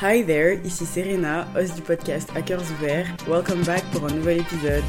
Hi there, ici Serena, host du podcast Hackers Ouverts. Welcome back pour un nouvel épisode.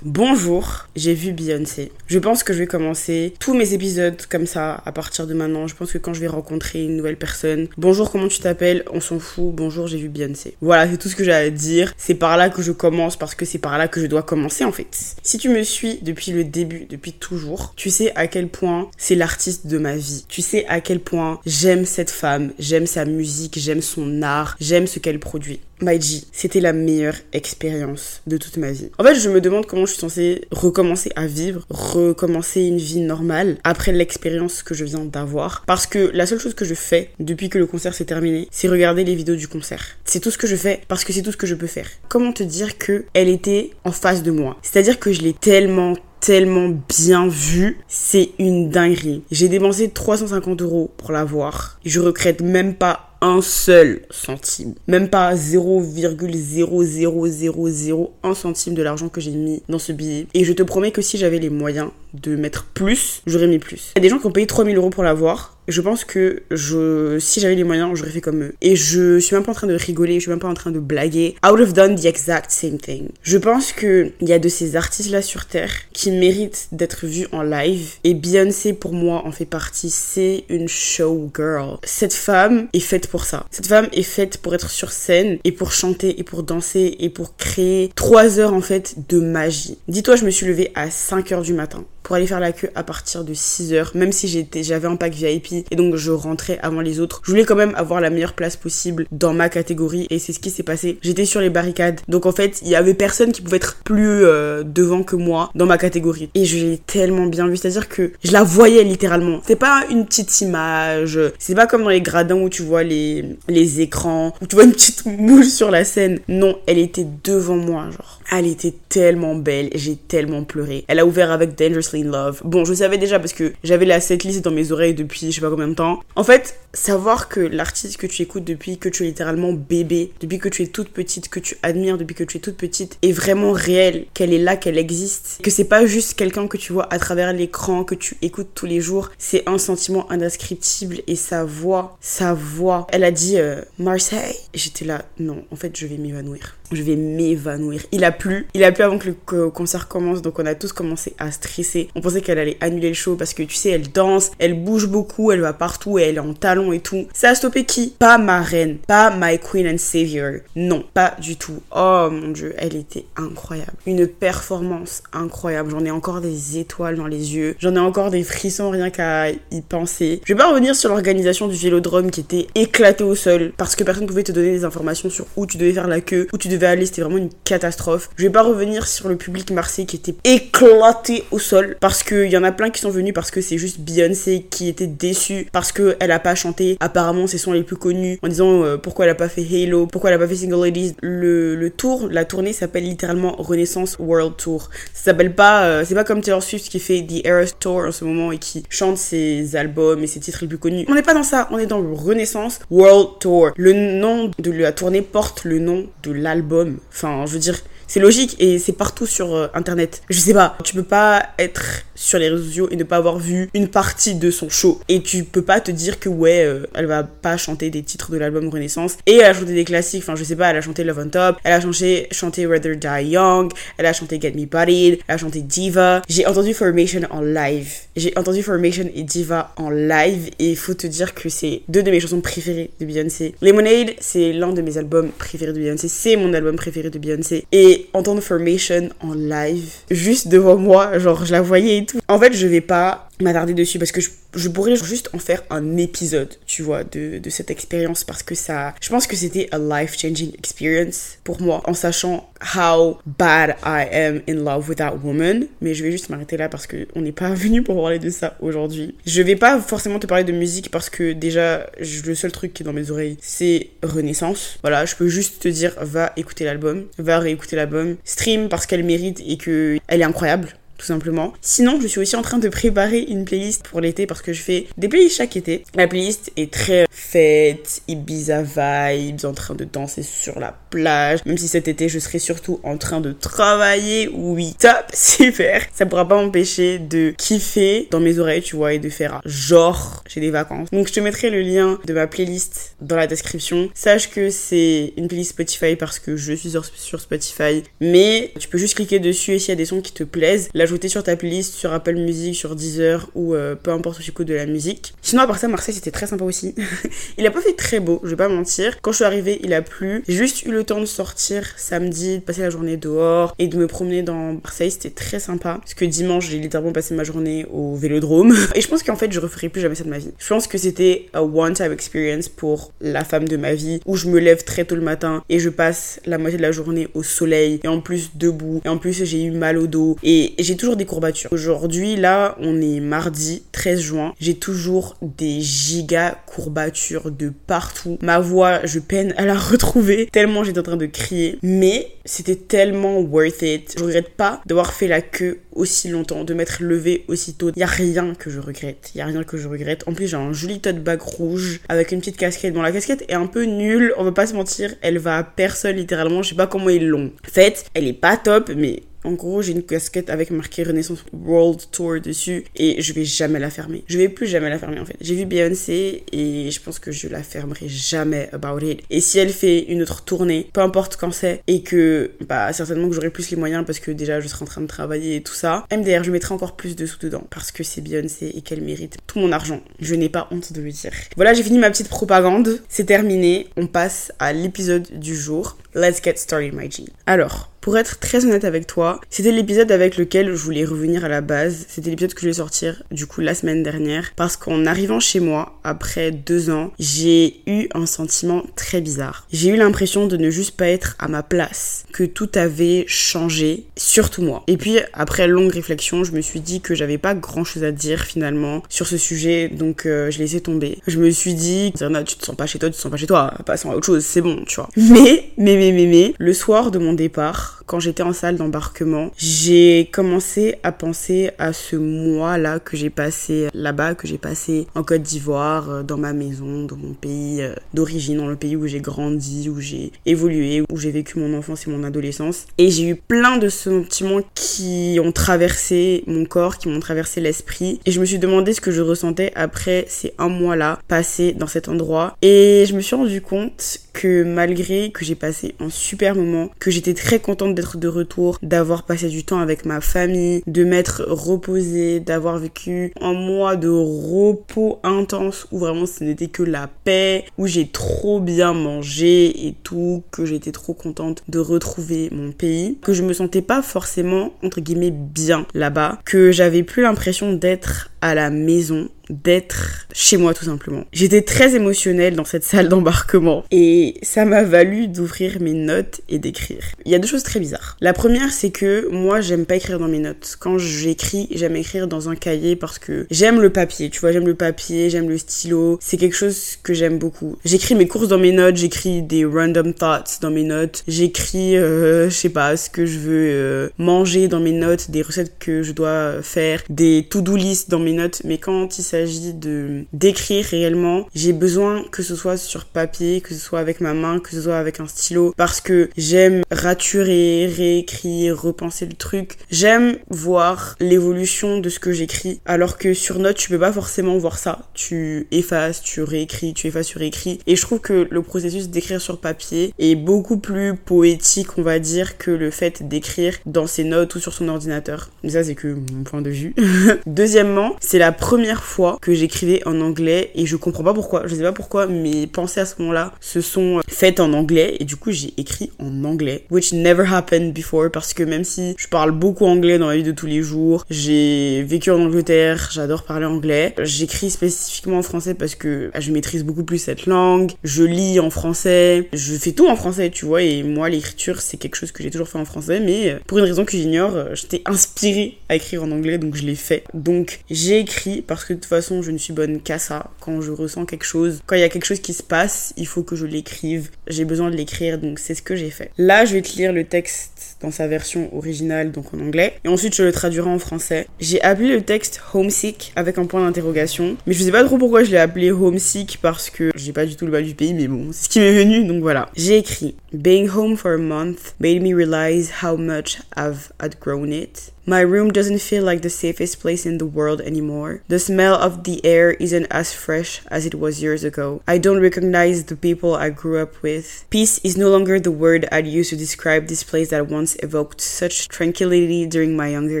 Bonjour, j'ai vu Beyoncé. Je pense que je vais commencer tous mes épisodes comme ça à partir de maintenant. Je pense que quand je vais rencontrer une nouvelle personne, bonjour, comment tu t'appelles? On s'en fout, bonjour, j'ai vu Beyoncé. Voilà, c'est tout ce que j'ai à dire. C'est par là que je commence parce que c'est par là que je dois commencer en fait. Si tu me suis depuis le début, depuis toujours, tu sais à quel point c'est l'artiste de ma vie. Tu sais à quel point j'aime cette femme, j'aime sa musique, j'aime son art, j'aime ce qu'elle produit. Maiji, c'était la meilleure expérience de toute ma vie. En fait, je me demande comment je suis censée recommencer à vivre, recommencer une vie normale après l'expérience que je viens d'avoir. Parce que la seule chose que je fais depuis que le concert s'est terminé, c'est regarder les vidéos du concert. C'est tout ce que je fais parce que c'est tout ce que je peux faire. Comment te dire que elle était en face de moi? C'est-à-dire que je l'ai tellement tellement bien vue, c'est une dinguerie. J'ai dépensé 350 euros pour la voir. Je regrette même pas un seul centime. Même pas 0,00001 centime de l'argent que j'ai mis dans ce billet. Et je te promets que si j'avais les moyens de mettre plus, j'aurais mis plus. Il y a des gens qui ont payé 3000 euros pour la voir. Je pense que je, si j'avais les moyens, j'aurais fait comme eux. Et je suis même pas en train de rigoler, je suis même pas en train de blaguer. I would have done the exact same thing. Je pense que il y a de ces artistes là sur terre qui méritent d'être vus en live. Et Beyoncé pour moi en fait partie. C'est une showgirl. Cette femme est faite pour ça. Cette femme est faite pour être sur scène et pour chanter et pour danser et pour créer trois heures en fait de magie. Dis-toi, je me suis levée à 5 heures du matin pour aller faire la queue à partir de 6 heures, même si j'étais, j'avais un pack VIP et donc je rentrais avant les autres. Je voulais quand même avoir la meilleure place possible dans ma catégorie et c'est ce qui s'est passé. J'étais sur les barricades, donc en fait, il y avait personne qui pouvait être plus euh, devant que moi dans ma catégorie. Et je l'ai tellement bien vu, c'est-à-dire que je la voyais littéralement. C'est pas une petite image, c'est pas comme dans les gradins où tu vois les, les écrans, où tu vois une petite moule sur la scène. Non, elle était devant moi, genre. Elle était tellement belle, j'ai tellement pleuré. Elle a ouvert avec Dangerously in Love. Bon, je savais déjà parce que j'avais la setlist dans mes oreilles depuis je sais pas combien de temps. En fait, savoir que l'artiste que tu écoutes depuis que tu es littéralement bébé, depuis que tu es toute petite, que tu admires depuis que tu es toute petite, est vraiment réel, qu'elle est là, qu'elle existe, que c'est pas juste quelqu'un que tu vois à travers l'écran, que tu écoutes tous les jours, c'est un sentiment indescriptible et sa voix, sa voix. Elle a dit euh, Marseille? J'étais là, non, en fait, je vais m'évanouir je vais m'évanouir. Il a plu, il a plu avant que le concert commence, donc on a tous commencé à stresser. On pensait qu'elle allait annuler le show parce que tu sais, elle danse, elle bouge beaucoup, elle va partout elle est en talons et tout. Ça a stoppé qui? Pas ma reine, pas my queen and savior. Non, pas du tout. Oh mon dieu, elle était incroyable. Une performance incroyable. J'en ai encore des étoiles dans les yeux. J'en ai encore des frissons rien qu'à y penser. Je vais pas revenir sur l'organisation du vélodrome qui était éclaté au sol parce que personne pouvait te donner des informations sur où tu devais faire la queue, où tu devais aller, c'était vraiment une catastrophe. Je vais pas revenir sur le public marseillais qui était éclaté au sol parce qu'il y en a plein qui sont venus parce que c'est juste Beyoncé qui était déçue parce qu'elle a pas chanté apparemment ses sons les plus connus en disant euh, pourquoi elle a pas fait Halo, pourquoi elle a pas fait Single Ladies. Le, tour, la tournée s'appelle littéralement Renaissance World Tour. Ça s'appelle pas, euh, c'est pas comme Taylor Swift qui fait The Eras Tour en ce moment et qui chante ses albums et ses titres les plus connus. On n'est pas dans ça, on est dans Renaissance World Tour. Le nom de la tournée porte le nom de l'album Enfin, je veux dire, c'est logique et c'est partout sur euh, internet. Je sais pas, tu peux pas être sur les réseaux sociaux et ne pas avoir vu une partie de son show. Et tu peux pas te dire que ouais, euh, elle va pas chanter des titres de l'album Renaissance. Et elle a chanté des classiques, enfin je sais pas, elle a chanté Love on Top, elle a chanté, chanté Rather Die Young, elle a chanté Get Me Bodied, elle a chanté Diva. J'ai entendu Formation en live. J'ai entendu Formation et Diva en live et il faut te dire que c'est deux de mes chansons préférées de Beyoncé. Lemonade, c'est l'un de mes albums préférés de Beyoncé, c'est mon album préféré de Beyoncé. Et entendre Formation en live, juste devant moi, genre je la voyais en fait, je vais pas m'attarder dessus parce que je, pourrais juste en faire un épisode, tu vois, de, cette expérience parce que ça, je pense que c'était a life-changing experience pour moi en sachant how bad I am in love with that woman. Mais je vais juste m'arrêter là parce que on n'est pas venu pour parler de ça aujourd'hui. Je vais pas forcément te parler de musique parce que déjà, le seul truc qui est dans mes oreilles, c'est Renaissance. Voilà, je peux juste te dire, va écouter l'album, va réécouter l'album, stream parce qu'elle mérite et que elle est incroyable tout simplement. Sinon, je suis aussi en train de préparer une playlist pour l'été parce que je fais des playlists chaque été. La playlist est très fête, Ibiza vibes, en train de danser sur la plage. Même si cet été, je serai surtout en train de travailler. Oui, top, super. Ça pourra pas m'empêcher de kiffer dans mes oreilles, tu vois, et de faire genre, j'ai des vacances. Donc, je te mettrai le lien de ma playlist dans la description. Sache que c'est une playlist Spotify parce que je suis sur, Spotify. Mais tu peux juste cliquer dessus et s'il y a des sons qui te plaisent, l'ajouter sur ta playlist, sur Apple Music, sur Deezer ou euh, peu importe où tu écoutes de la musique. Sinon, à part ça, Marseille, c'était très sympa aussi. il a pas fait très beau, je vais pas mentir. Quand je suis arrivée, il a plu. J'ai juste eu le temps de sortir samedi, de passer la journée dehors et de me promener dans Marseille. C'était très sympa. Parce que dimanche, j'ai littéralement passé ma journée au vélodrome. Et je pense qu'en fait, je referai plus jamais ça de ma vie. Je pense que c'était a one-time experience pour la femme de ma vie où je me lève très tôt le matin et je passe la moitié de la journée au soleil et en plus debout. Et en plus, j'ai eu mal au dos et j'ai toujours des courbatures. Aujourd'hui, là, on est mardi 13 juin. J'ai toujours des giga courbatures de partout. Ma voix, je peine à la retrouver tellement j'étais en train de crier. Mais c'était tellement worth it. Je regrette pas d'avoir fait la queue aussi longtemps, de m'être levée aussitôt. Il y a rien que je regrette. Il a rien que je regrette. En plus, j'ai un joli tote bag rouge avec une petite casquette. Bon, la casquette est un peu nulle, on va pas se mentir. Elle va à personne littéralement. Je sais pas comment ils l'ont faite. Elle est pas top, mais en gros, j'ai une casquette avec marqué Renaissance World Tour dessus et je vais jamais la fermer. Je vais plus jamais la fermer en fait. J'ai vu Beyoncé et je pense que je la fermerai jamais about it. Et si elle fait une autre tournée, peu importe quand c'est, et que bah certainement que j'aurai plus les moyens parce que déjà je serai en train de travailler et tout ça, MDR, je mettrai encore plus de sous dedans parce que c'est Beyoncé et qu'elle mérite tout mon argent. Je n'ai pas honte de le dire. Voilà, j'ai fini ma petite propagande. C'est terminé. On passe à l'épisode du jour. Let's get started, my G. Alors, pour être très honnête avec toi, c'était l'épisode avec lequel je voulais revenir à la base. C'était l'épisode que je vais sortir du coup la semaine dernière. Parce qu'en arrivant chez moi, après deux ans, j'ai eu un sentiment très bizarre. J'ai eu l'impression de ne juste pas être à ma place. Que tout avait changé, surtout moi. Et puis après longue réflexion, je me suis dit que j'avais pas grand chose à dire finalement sur ce sujet. Donc euh, je l'ai laissé tomber. Je me suis dit, tu te sens pas chez toi, tu te sens pas chez toi. Passons à autre chose, c'est bon, tu vois. Mais, mais, mais, mais, mais, le soir de mon départ, quand j'étais en salle d'embarquement, j'ai commencé à penser à ce mois-là que j'ai passé là-bas, que j'ai passé en Côte d'Ivoire, euh, dans ma maison, dans mon pays euh, d'origine, dans le pays où j'ai grandi, où j'ai évolué, où j'ai vécu mon enfance et mon adolescence. Et j'ai eu plein de sentiments qui ont traversé mon corps, qui m'ont traversé l'esprit. Et je me suis demandé ce que je ressentais après ces un mois-là passés dans cet endroit. Et je me suis rendu compte que malgré que j'ai passé un super moment, que j'étais très contente d'être de retour, d'avoir passé du temps avec ma famille, de m'être reposée, d'avoir vécu un mois de repos intense où vraiment ce n'était que la paix, où j'ai trop bien mangé et tout, que j'étais trop contente de retrouver mon pays, que je me sentais pas forcément entre guillemets bien là-bas, que j'avais plus l'impression d'être à la maison d'être chez moi tout simplement. J'étais très émotionnelle dans cette salle d'embarquement et ça m'a valu d'ouvrir mes notes et d'écrire. Il y a deux choses très bizarres. La première c'est que moi j'aime pas écrire dans mes notes. Quand j'écris, j'aime écrire dans un cahier parce que j'aime le papier, tu vois, j'aime le papier, j'aime le stylo, c'est quelque chose que j'aime beaucoup. J'écris mes courses dans mes notes, j'écris des random thoughts dans mes notes, j'écris euh, je sais pas ce que je veux euh, manger dans mes notes, des recettes que je dois faire, des to-do list dans mes notes, mais quand il s'agit s'agit de d'écrire réellement, j'ai besoin que ce soit sur papier, que ce soit avec ma main, que ce soit avec un stylo, parce que j'aime raturer, réécrire, repenser le truc. J'aime voir l'évolution de ce que j'écris, alors que sur note, tu peux pas forcément voir ça. Tu effaces, tu réécris, tu effaces, tu réécris. Et je trouve que le processus d'écrire sur papier est beaucoup plus poétique, on va dire, que le fait d'écrire dans ses notes ou sur son ordinateur. Mais ça, c'est que mon point de vue. Deuxièmement, c'est la première fois que j'écrivais en anglais et je comprends pas pourquoi. Je sais pas pourquoi mes pensées à ce moment-là se sont faites en anglais et du coup j'ai écrit en anglais, which never happened before parce que même si je parle beaucoup anglais dans la vie de tous les jours, j'ai vécu en Angleterre, j'adore parler anglais. J'écris spécifiquement en français parce que je maîtrise beaucoup plus cette langue. Je lis en français, je fais tout en français, tu vois. Et moi l'écriture c'est quelque chose que j'ai toujours fait en français, mais pour une raison que j'ignore, j'étais inspirée à écrire en anglais donc je l'ai fait. Donc j'ai écrit parce que de toute façon, je ne suis bonne qu'à ça. Quand je ressens quelque chose, quand il y a quelque chose qui se passe, il faut que je l'écrive. J'ai besoin de l'écrire, donc c'est ce que j'ai fait. Là, je vais te lire le texte dans sa version originale, donc en anglais, et ensuite je le traduirai en français. J'ai appelé le texte Homesick avec un point d'interrogation, mais je sais pas trop pourquoi je l'ai appelé Homesick parce que j'ai pas du tout le bas du pays, mais bon, c'est ce qui m'est venu, donc voilà. J'ai écrit Being home for a month made me realize how much I've outgrown it. My room doesn't feel like the safest place in the world anymore. The smell of the air isn't as fresh as it was years ago. I don't recognize the people I grew up with. Peace is no longer the word I'd use to describe this place that once evoked such tranquility during my younger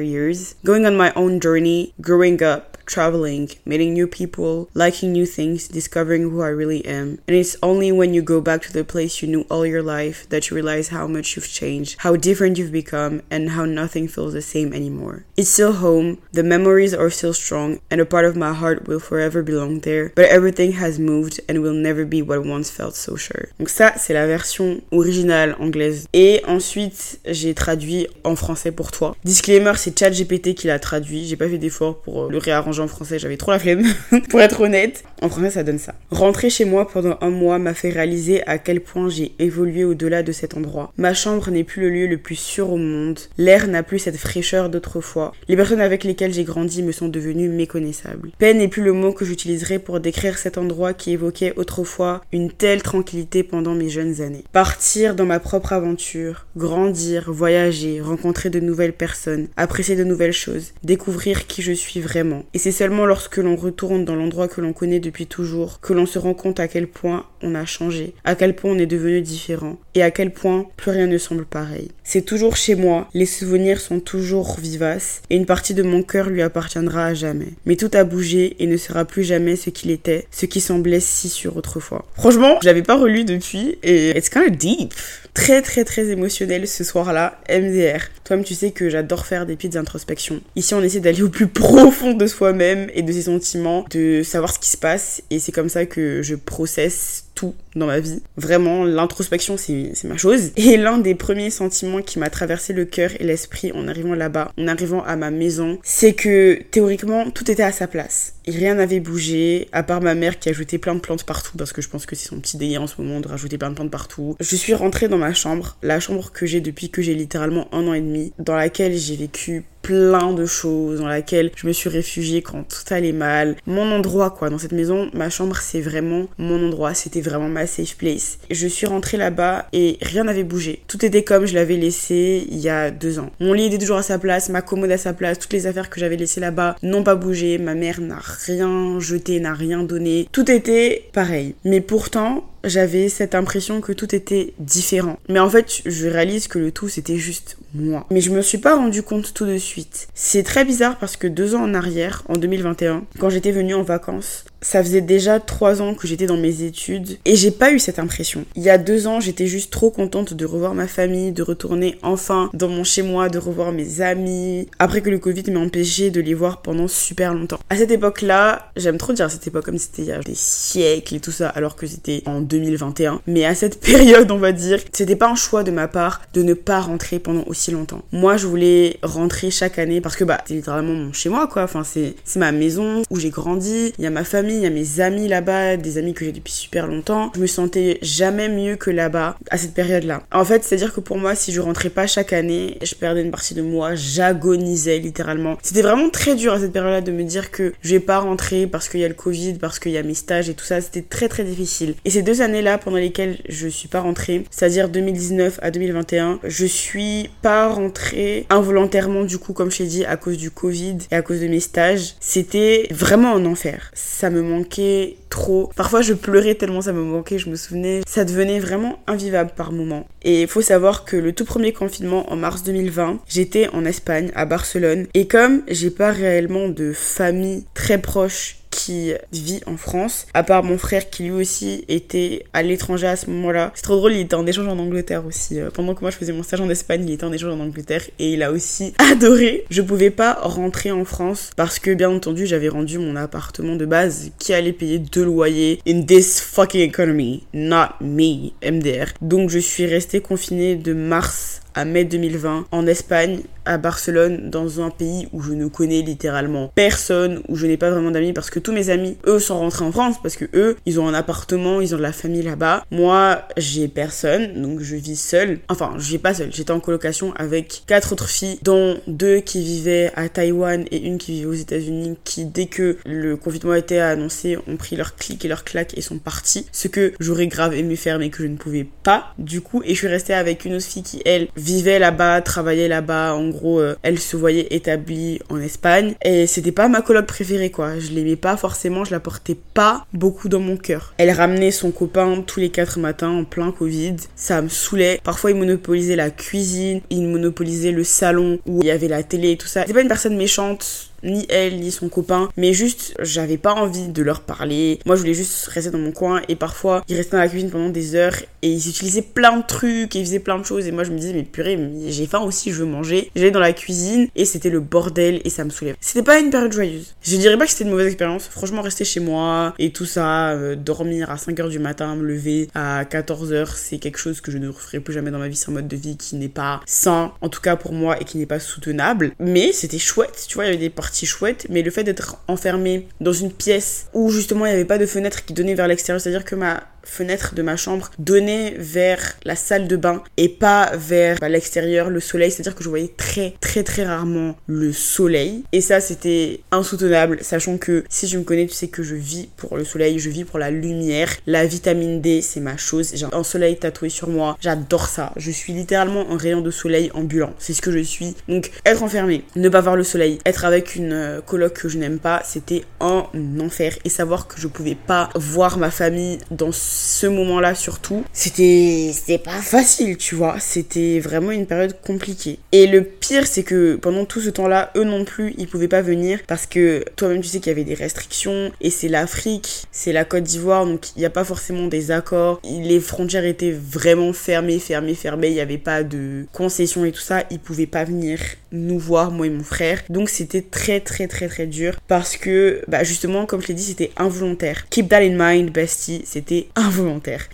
years. Going on my own journey, growing up, traveling, meeting new people, liking new things, discovering who I really am. And it's only when you go back to the place you knew all your life that you realize how much you've changed, how different you've become, and how nothing feels the same anymore. It's still home, the memories are still strong, and a part of my heart will forever belong there, but everything has moved and will never be what once felt so sure. Donc ça, c'est la version originale anglaise. Et ensuite, j'ai traduit en français pour toi. Disclaimer, c'est ChatGPT qui l'a traduit. J'ai pas fait d'effort pour euh, le réarranger en français, j'avais trop la flemme, pour être honnête. En français, ça donne ça. Rentrer chez moi pendant un mois m'a fait réaliser à quel point j'ai évolué au-delà de cet endroit. Ma chambre n'est plus le lieu le plus sûr au monde. L'air n'a plus cette fraîcheur d'autrefois. Les personnes avec lesquelles j'ai grandi me sont devenues méconnaissables. Peine n'est plus le mot que j'utiliserai pour décrire cet endroit qui évoquait autrefois une telle tranquillité pendant mes jeunes années. Partir dans ma propre aventure, grandir, voyager, rencontrer de nouvelles personnes, apprécier de nouvelles choses, découvrir qui je suis vraiment. Et c'est seulement lorsque l'on retourne dans l'endroit que l'on connaît depuis toujours que l'on se rend compte à quel point on a changé, à quel point on est devenu différent et à quel point plus rien ne semble pareil. C'est toujours chez moi, les souvenirs sont toujours vivaces et une partie de mon cœur lui appartiendra à jamais. Mais tout a bougé et ne sera plus jamais ce qu'il était, ce qui semblait si sûr autrefois. Franchement, je l'avais pas relu depuis et it's kind of deep. Très très très émotionnel ce soir-là, MDR. Toi-même tu sais que j'adore faire des petites introspections. Ici on essaie d'aller au plus profond de soi-même et de ses sentiments, de savoir ce qui se passe et c'est comme ça que je processe tout dans ma vie. Vraiment, l'introspection, c'est ma chose. Et l'un des premiers sentiments qui m'a traversé le cœur et l'esprit en arrivant là-bas, en arrivant à ma maison, c'est que théoriquement, tout était à sa place. Et rien n'avait bougé, à part ma mère qui a ajouté plein de plantes partout, parce que je pense que c'est son petit délire en ce moment de rajouter plein de plantes partout. Je suis rentrée dans ma chambre, la chambre que j'ai depuis que j'ai littéralement un an et demi, dans laquelle j'ai vécu plein de choses, dans laquelle je me suis réfugiée quand tout allait mal. Mon endroit, quoi, dans cette maison, ma chambre, c'est vraiment mon endroit, c'était vraiment ma safe place. Je suis rentrée là-bas et rien n'avait bougé. Tout était comme je l'avais laissé il y a deux ans. Mon lit était toujours à sa place, ma commode à sa place, toutes les affaires que j'avais laissées là-bas n'ont pas bougé, ma mère n'a rien jeté, n'a rien donné. Tout était pareil. Mais pourtant, j'avais cette impression que tout était différent. Mais en fait, je réalise que le tout, c'était juste moi. Mais je me suis pas rendu compte tout de suite. C'est très bizarre parce que deux ans en arrière, en 2021, quand j'étais venue en vacances, ça faisait déjà trois ans que j'étais dans mes études et j'ai pas eu cette impression. Il y a deux ans, j'étais juste trop contente de revoir ma famille, de retourner enfin dans mon chez-moi, de revoir mes amis. Après que le Covid m'ait empêché de les voir pendant super longtemps. À cette époque-là, j'aime trop dire cette époque comme c'était il y a des siècles et tout ça, alors que c'était en 2021. Mais à cette période, on va dire, c'était pas un choix de ma part de ne pas rentrer pendant aussi longtemps. Moi, je voulais rentrer chaque année parce que bah, c'est littéralement mon chez-moi quoi. Enfin, c'est ma maison où j'ai grandi. Il y a ma famille il y a mes amis là-bas, des amis que j'ai depuis super longtemps. Je me sentais jamais mieux que là-bas à cette période-là. En fait, c'est-à-dire que pour moi, si je rentrais pas chaque année, je perdais une partie de moi, j'agonisais littéralement. C'était vraiment très dur à cette période-là de me dire que je vais pas rentrer parce qu'il y a le Covid, parce qu'il y a mes stages et tout ça. C'était très très difficile. Et ces deux années-là pendant lesquelles je suis pas rentrée, c'est-à-dire 2019 à 2021, je suis pas rentrée involontairement du coup, comme je t'ai dit, à cause du Covid et à cause de mes stages. C'était vraiment un enfer. Ça me manquait trop. Parfois, je pleurais tellement ça me manquait, je me souvenais. Ça devenait vraiment invivable par moments. Et il faut savoir que le tout premier confinement en mars 2020, j'étais en Espagne, à Barcelone. Et comme j'ai pas réellement de famille très proche qui vit en France, à part mon frère qui lui aussi était à l'étranger à ce moment-là. C'est trop drôle, il était en échange en Angleterre aussi. Euh, pendant que moi je faisais mon stage en Espagne, il était en échange en Angleterre et il a aussi adoré. Je pouvais pas rentrer en France parce que bien entendu j'avais rendu mon appartement de base qui allait payer deux loyers in this fucking economy, not me, MDR. Donc je suis restée confinée de mars à mai 2020 en Espagne à Barcelone dans un pays où je ne connais littéralement personne, où je n'ai pas vraiment d'amis parce que tous mes amis, eux, sont rentrés en France parce que eux, ils ont un appartement, ils ont de la famille là-bas. Moi, j'ai personne, donc je vis seule. Enfin, je vis pas seule, j'étais en colocation avec quatre autres filles, dont deux qui vivaient à Taïwan et une qui vivait aux États-Unis, qui dès que le confinement a été annoncé, ont pris leur clic et leur claque et sont partis. Ce que j'aurais grave aimé faire mais que je ne pouvais pas. Du coup, et je suis restée avec une autre fille qui, elle, vivait là-bas, travaillait là-bas, en gros, euh, elle se voyait établie en Espagne. Et c'était pas ma coloc préférée, quoi. Je l'aimais pas forcément, je la portais pas beaucoup dans mon cœur. Elle ramenait son copain tous les quatre matins en plein Covid. Ça me saoulait. Parfois, il monopolisait la cuisine, il monopolisait le salon où il y avait la télé et tout ça. C'est pas une personne méchante ni elle ni son copain, mais juste j'avais pas envie de leur parler. Moi je voulais juste rester dans mon coin et parfois ils restaient dans la cuisine pendant des heures et ils utilisaient plein de trucs et ils faisaient plein de choses et moi je me disais mais purée j'ai faim aussi je veux manger. J'allais dans la cuisine et c'était le bordel et ça me soulevait. C'était pas une période joyeuse. Je dirais pas que c'était une mauvaise expérience. Franchement rester chez moi et tout ça, euh, dormir à 5h du matin, me lever à 14h, c'est quelque chose que je ne referai plus jamais dans ma vie. C'est un mode de vie qui n'est pas sain, en tout cas pour moi, et qui n'est pas soutenable. Mais c'était chouette, tu vois, il y avait des parties chouette, mais le fait d'être enfermé dans une pièce où justement il n'y avait pas de fenêtre qui donnait vers l'extérieur, c'est-à-dire que ma fenêtre de ma chambre donnait vers la salle de bain et pas vers bah, l'extérieur, le soleil. C'est-à-dire que je voyais très très très rarement le soleil. Et ça, c'était insoutenable, sachant que si je me connais, tu sais que je vis pour le soleil, je vis pour la lumière. La vitamine D, c'est ma chose. J'ai un soleil tatoué sur moi. J'adore ça. Je suis littéralement un rayon de soleil ambulant. C'est ce que je suis. Donc, être enfermé, ne pas voir le soleil, être avec une euh, coloc que je n'aime pas, c'était un enfer. Et savoir que je pouvais pas voir ma famille dans ce moment-là surtout, c'était c'était pas facile, tu vois. C'était vraiment une période compliquée. Et le pire, c'est que pendant tout ce temps-là, eux non plus, ils pouvaient pas venir parce que toi-même tu sais qu'il y avait des restrictions et c'est l'Afrique, c'est la Côte d'Ivoire, donc il n'y a pas forcément des accords. Les frontières étaient vraiment fermées, fermées, fermées. Il n'y avait pas de concessions et tout ça. Ils pouvaient pas venir nous voir, moi et mon frère. Donc c'était très très très très dur parce que bah justement comme je l'ai dit c'était involontaire. Keep that in mind bestie, c'était involontaire.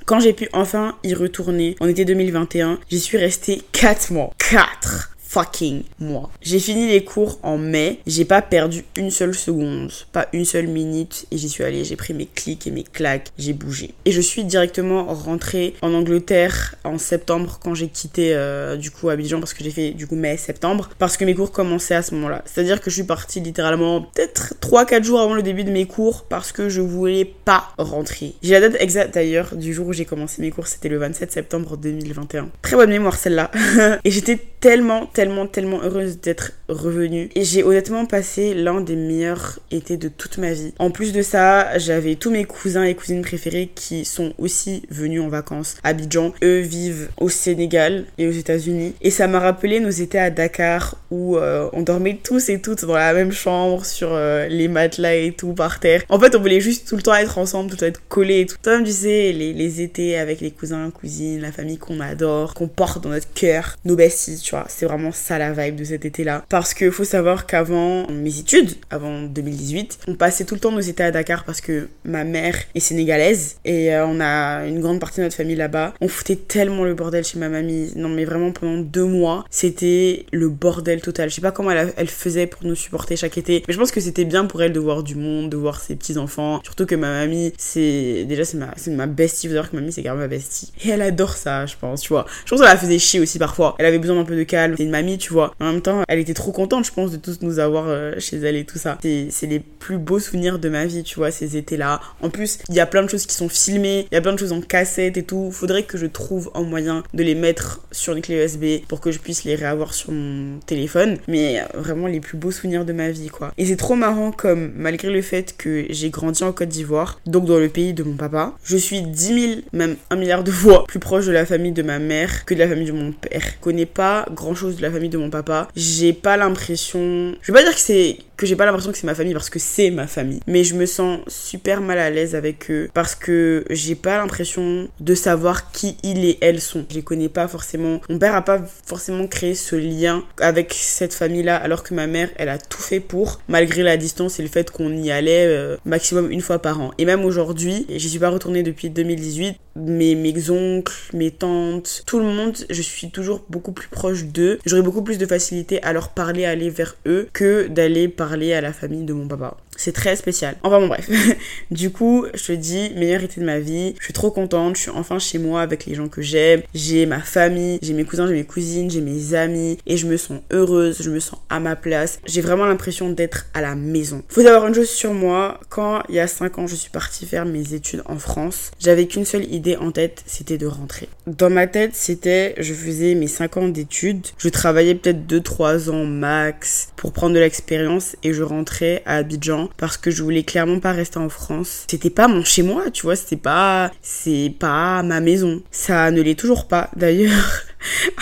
Quand j'ai pu enfin y retourner en été 2021, j'y suis restée 4 mois. 4 fucking moi. J'ai fini les cours en mai, j'ai pas perdu une seule seconde, pas une seule minute et j'y suis allée, j'ai pris mes clics et mes claques, j'ai bougé. Et je suis directement rentrée en Angleterre en septembre quand j'ai quitté euh, du coup Abidjan parce que j'ai fait du coup mai-septembre parce que mes cours commençaient à ce moment-là. C'est-à-dire que je suis partie littéralement peut-être 3-4 jours avant le début de mes cours parce que je voulais pas rentrer. J'ai la date exacte d'ailleurs du jour où j'ai commencé mes cours, c'était le 27 septembre 2021. Très bonne mémoire celle-là. et j'étais tellement, tellement tellement, heureuse d'être revenue. Et j'ai honnêtement passé l'un des meilleurs étés de toute ma vie. En plus de ça, j'avais tous mes cousins et cousines préférés qui sont aussi venus en vacances à Abidjan. Eux vivent au Sénégal et aux États-Unis. Et ça m'a rappelé nos étés à Dakar où euh, on dormait tous et toutes dans la même chambre sur euh, les matelas et tout par terre. En fait, on voulait juste tout le temps être ensemble, tout le temps être collés et tout. Toi-même, tu sais, les, les étés avec les cousins, cousines, la famille qu'on adore, qu'on porte dans notre cœur, nos besties, C'est vraiment ça la vibe de cet été-là. Parce que faut savoir qu'avant mes études, avant 2018, on passait tout le temps nos étés à Dakar parce que ma mère est sénégalaise et euh, on a une grande partie de notre famille là-bas. On foutait tellement le bordel chez ma mamie. Non mais vraiment pendant deux mois, c'était le bordel total. Je sais pas comment elle, faisait pour nous supporter chaque été, mais je pense que c'était bien pour elle de voir du monde, de voir ses petits enfants. Surtout que ma mamie, c'est déjà c'est ma, ma bestie. Vous que ma mamie c'est carrément ma bestie et elle adore ça, je pense. Tu vois. Je pense qu'elle la faisait chier aussi parfois. Elle avait besoin d'un peu de calme. C'est une mamie tu vois. En même temps, elle était trop contente, je pense, de tous nous avoir euh, chez elle et tout ça. C'est les plus beaux souvenirs de ma vie, tu vois, ces étés-là. En plus, il y a plein de choses qui sont filmées, il y a plein de choses en cassette et tout. Faudrait que je trouve un moyen de les mettre sur une clé USB pour que je puisse les réavoir sur mon téléphone. Mais euh, vraiment les plus beaux souvenirs de ma vie, quoi. Et c'est trop marrant comme, malgré le fait que j'ai grandi en Côte d'Ivoire, donc dans le pays de mon papa, je suis 10 000, même un milliard de fois plus proche de la famille de ma mère que de la famille de mon père. Je connais pas grand chose de la famille de mon papa, j'ai pas l'impression. Je vais pas dire que c'est que j'ai pas l'impression que c'est ma famille parce que c'est ma famille. Mais je me sens super mal à l'aise avec eux parce que j'ai pas l'impression de savoir qui ils et elles sont. Je les connais pas forcément. Mon père a pas forcément créé ce lien avec cette famille-là alors que ma mère, elle a tout fait pour, malgré la distance et le fait qu'on y allait euh, maximum une fois par an. Et même aujourd'hui, j'y suis pas retournée depuis 2018, mais mes oncles, mes tantes, tout le monde, je suis toujours beaucoup plus proche d'eux. J'aurais beaucoup plus de facilité à leur parler, à aller vers eux que d'aller parler à la famille de mon papa. C'est très spécial. Enfin bon bref. du coup, je te dis, meilleure été de ma vie. Je suis trop contente. Je suis enfin chez moi avec les gens que j'aime. J'ai ma famille, j'ai mes cousins, j'ai mes cousines, j'ai mes amis. Et je me sens heureuse, je me sens à ma place. J'ai vraiment l'impression d'être à la maison. Faut savoir une chose sur moi. Quand il y a 5 ans, je suis partie faire mes études en France, j'avais qu'une seule idée en tête, c'était de rentrer. Dans ma tête, c'était, je faisais mes 5 ans d'études. Je travaillais peut-être 2-3 ans max pour prendre de l'expérience et je rentrais à Abidjan parce que je voulais clairement pas rester en France. C'était pas mon chez moi, tu vois, c'était pas c'est pas ma maison. Ça ne l'est toujours pas d'ailleurs.